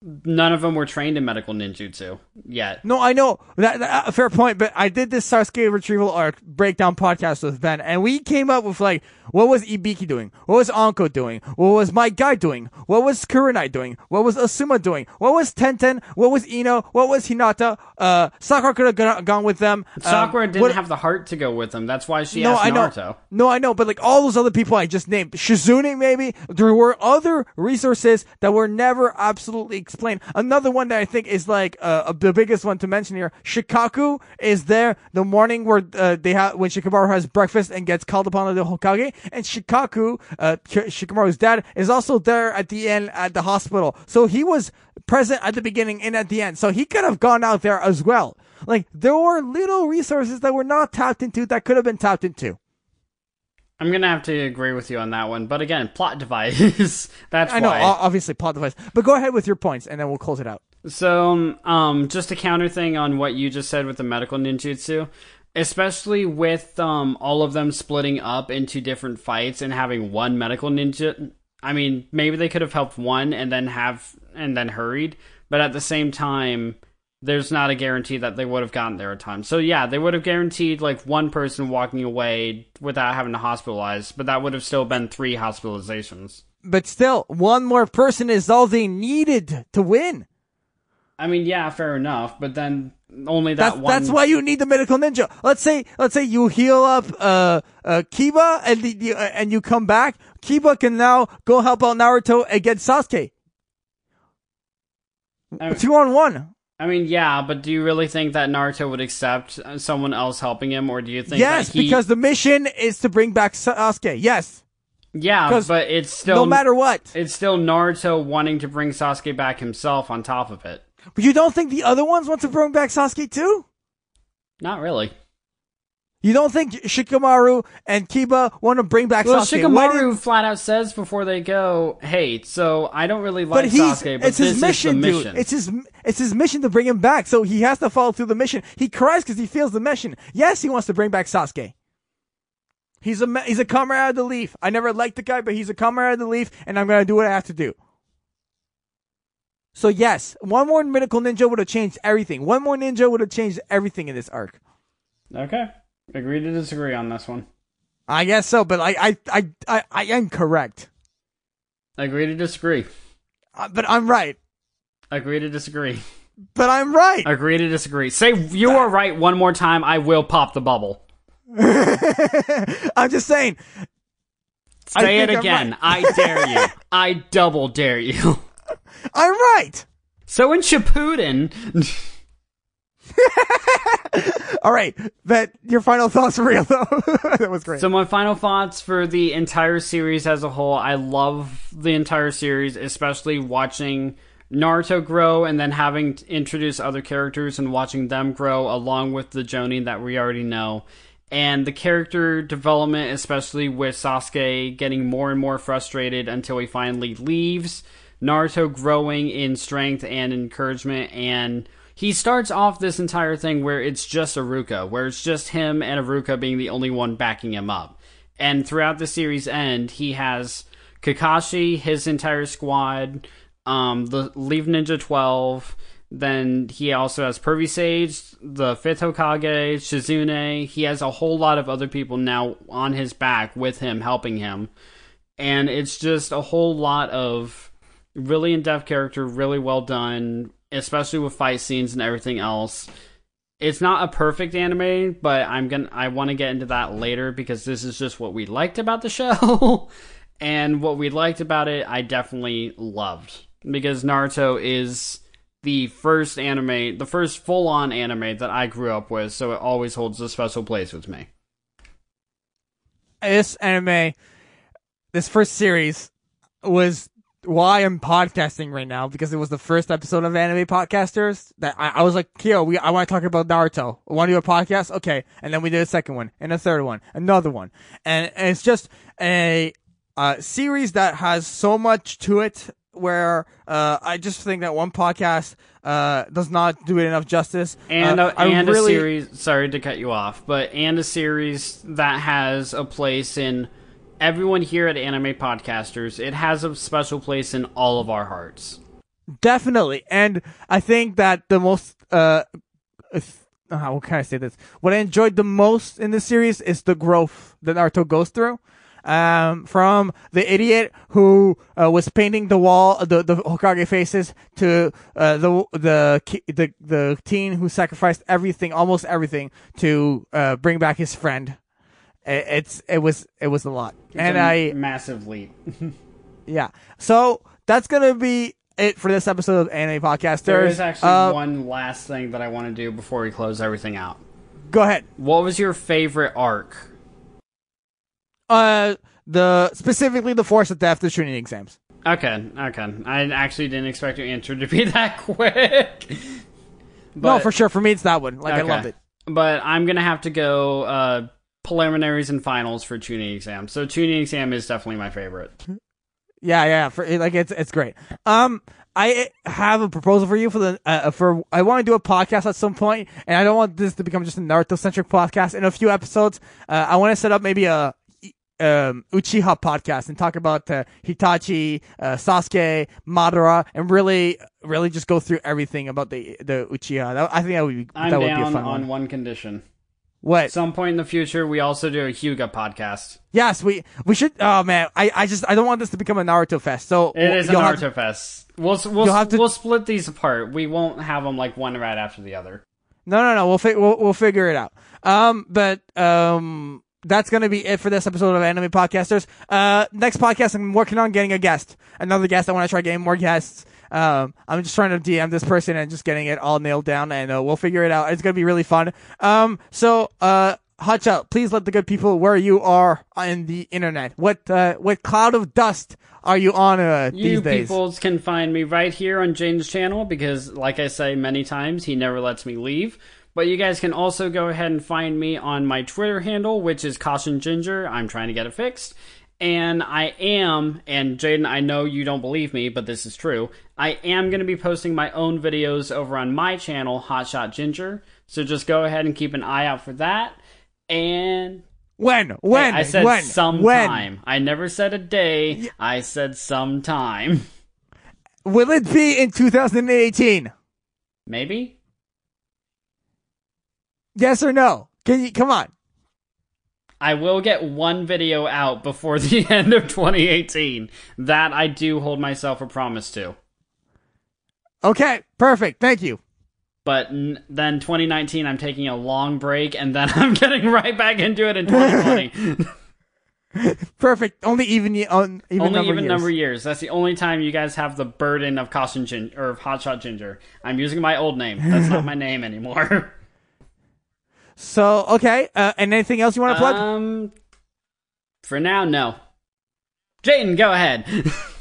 none of them were trained in medical ninjutsu yet. No, I know that, that fair point, but I did this Sasuke retrieval arc breakdown podcast with Ben, and we came up with like, what was Ibiki doing? What was Anko doing? What was my guy doing? What was Kurenai doing? What was Asuma doing? What was Tenten? What was Ino? What was Hinata? Uh, Sakura could have gone with them. Um, Sakura didn't what- have the heart to go with them. That's why she no, asked I know. No, I know, but like all those other people I just named, Shizune maybe, there were other resources that were never absolutely explained. Another one that I think is like uh, the biggest one to mention here, Shikaku is there the morning where uh, they have when Shikamaru has breakfast and gets called upon to the Hokage, and Shikaku, uh, Shikamaru's dad, is also there at the end at the hospital. So he was present at the beginning and at the end. So he could have gone out there as well. Like there were little resources that were not tapped into that could have been tapped into. I'm gonna have to agree with you on that one. But again, plot device. [laughs] That's I know, why. obviously plot device. But go ahead with your points, and then we'll close it out. So, um, um, just a counter thing on what you just said with the medical ninjutsu, especially with um all of them splitting up into different fights and having one medical ninja. I mean, maybe they could have helped one and then have and then hurried, but at the same time, there's not a guarantee that they would have gotten there in time. So yeah, they would have guaranteed like one person walking away without having to hospitalize, but that would have still been three hospitalizations. But still, one more person is all they needed to win. I mean, yeah, fair enough, but then only that That's one. that's why you need the medical ninja. Let's say let's say you heal up uh uh Kiba and the, the, uh, and you come back. Kiba can now go help out Naruto against Sasuke. I- Two on one. I mean, yeah, but do you really think that Naruto would accept uh, someone else helping him, or do you think Yes, that he? because the mission is to bring back Sasuke. Yes, Yeah, but it's still no matter what. it's still Naruto wanting to bring Sasuke back himself on top of it. But you don't think the other ones want to bring back Sasuke too? Not really. You don't think Shikamaru and Kiba want to bring back Well, Sasuke? Why Shikamaru did- flat out says before they go, "Hey, so I don't really like he's Sasuke, but it's this his mission, is the dude. mission." It's his it's his mission to bring him back. So he has to follow through the mission. He cries because he feels the mission. Yes, he wants to bring back Sasuke. He's a he's a comrade of the Leaf. I never liked the guy, but he's a comrade of the Leaf, and I'm gonna do what I have to do. So yes, one more medical ninja would have changed everything. One more ninja would have changed everything in this arc. okay, agree to disagree on this one. I guess so, but I I I I, I am correct. Agree to disagree. Uh, but I'm right. Agree to disagree. But I'm right. Agree to disagree. Say you are right one more time. I will pop the bubble. [laughs] I'm just saying. Say it I'm again. right. I dare you. [laughs] I double dare you. I'm right. So in Shippuden, [laughs] All right, but your final thoughts, real though. [laughs] that was great. so my final thoughts for the entire series as a whole. I love the entire series, especially watching Naruto grow and then having to introduce other characters and watching them grow along with the Jonin that we already know. And the character development, especially with Sasuke getting more and more frustrated until he finally leaves. Naruto growing in strength and encouragement and he starts off this entire thing where it's just Iruka, where it's just him and Iruka being the only one backing him up. And throughout the series end, he has Kakashi, his entire squad, um, the Leave Ninja 12, then he also has Pervy Sage, the fifth Hokage, Shizune. He has a whole lot of other people now on his back with him, helping him. And it's just a whole lot of really in depth character, really well done, especially with fight scenes and everything else. It's not a perfect anime, but I'm gonna I want to get into that later because this is just what we liked about the [laughs] show. and what we liked about it, I definitely loved. Because Naruto is the first anime, the first full on anime that I grew up with, so it always holds a special place with me. this anime, this first series, was why I'm podcasting right now because it was the first episode of Anime Podcasters that I, I was like, Kyo, we I want to talk about Naruto. Want to do a podcast? Okay, and then we did a second one and a third one, another one, and, and it's just a uh, series that has so much to it where uh, I just think that one podcast uh, does not do it enough justice. and uh, a, and a series. Sorry to cut you off, but and a series that has a place in everyone here at Anime Podcasters. It has a special place in all of our hearts. Definitely, and I think that the most uh, uh, how can I say this? What I enjoyed the most in this series is the growth that Naruto goes through. Um, from the idiot who uh, was painting the wall, the the Hokage faces, to uh, the the the the teen who sacrificed everything, almost everything, to uh, bring back his friend. It, it's it was it was a lot, and It's a I massive leap. [laughs] yeah. So that's gonna be it for this episode of Anime Podcast. There's actually uh, one last thing that I want to do before we close everything out. Go ahead. What was your favorite arc? Uh, the specifically the force of death, the Chunin exams. Okay, okay. I actually didn't expect your answer to be [laughs] that quick. no, for sure. For me, it's that one. Like I Okay. loved it. But I'm gonna have to go uh, preliminaries and finals for Chunin exam. So Chunin exam is definitely my favorite. Yeah, yeah. For like it's it's great. Um, I have a proposal for you for the uh, for I want to do a podcast at some point, and I don't want this to become just a Naruto centric podcast. In a few episodes, uh, I want to set up maybe a um, Uchiha podcast and talk about uh, Itachi, uh, Sasuke, Madara, and really, really just go through everything about the the Uchiha. That, I think that would be I'm that would be a fun on one. one condition. What? Some point in the future, we also do a Hyuga podcast. yes, we we should. Oh man, I I just I don't want this to become a Naruto fest. So It is a Naruto have- fest. We'll we'll have to- we'll split these apart. We won't have them like one right after the other. No, no, no. We'll fi- we'll we'll figure it out. Um, but um, that's gonna be it for this episode of Anime Podcasters. Uh, next podcast, I'm working on getting a guest, another guest. I want to try getting more guests. Um, I'm just trying to DM this person and just getting it all nailed down, and uh, we'll figure it out. It's gonna be really fun. Um, so uh. Hotshot, please let the good people where you are on the internet. What uh, what cloud of dust are you on uh, You these days? You peoples can find me right here on Jane's channel because, like I say many times, he never lets me leave. But you guys can also go ahead and find me on my Twitter handle, which is Caution Ginger. I'm trying to get it fixed. And I am, and Jaden, I know you don't believe me, but this is true. I am going to be posting my own videos over on my channel, Hotshot Ginger. So just go ahead and keep an eye out for that. And When? When? I said when? sometime. I never said a day. I said sometime. Will it be in 2018? Maybe? Yes or no? Can you come on? I will get one video out before [laughs] the end of 2018. That I do hold myself a promise to. Okay, perfect. Thank you. But n- then 2019, I'm taking a long break, and then [laughs] I'm getting right back into it in 2020. [laughs] Perfect. Only even ye- on even only number even years. number years. That's the only time you guys have the burden of Caution Gin- or of Hotshot Ginger. I'm using my old name. That's not my name anymore. So okay, uh, and anything else you want to plug? Um, for now, no. Jayden, go ahead. [laughs]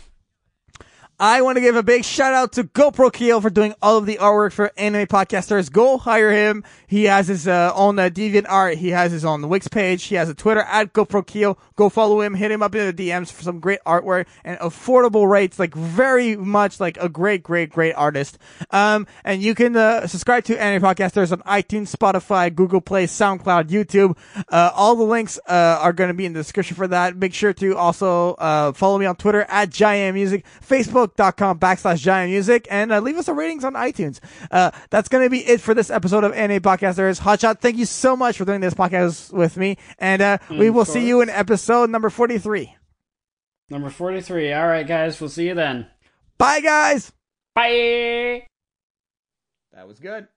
I want to give a big shout out to GoPro Keel for doing all of the artwork for anime podcasters. Go hire him. He has his uh, own uh, Deviant Art. He has his own Wix page. He has a Twitter at GoPro Keel. Go follow him. Hit him up in the DMs for some great artwork and affordable rates. Like very much like a great, great, great artist. Um, and you can uh, subscribe to anime podcasters on iTunes, Spotify, Google Play, SoundCloud, YouTube. Uh, all the links uh, are going to be in the description for that. Make sure to also uh, follow me on Twitter at Giant Music, Facebook.com backslash Giant Music, and uh, leave us a ratings on iTunes. Uh, that's going to be it for this episode of NA Podcasters. Hotshot, thank you so much for doing this podcast with me, and uh, we will see you in episode number 43. Number 43. All right, guys. We'll see you then. Bye, guys! Bye. That was good.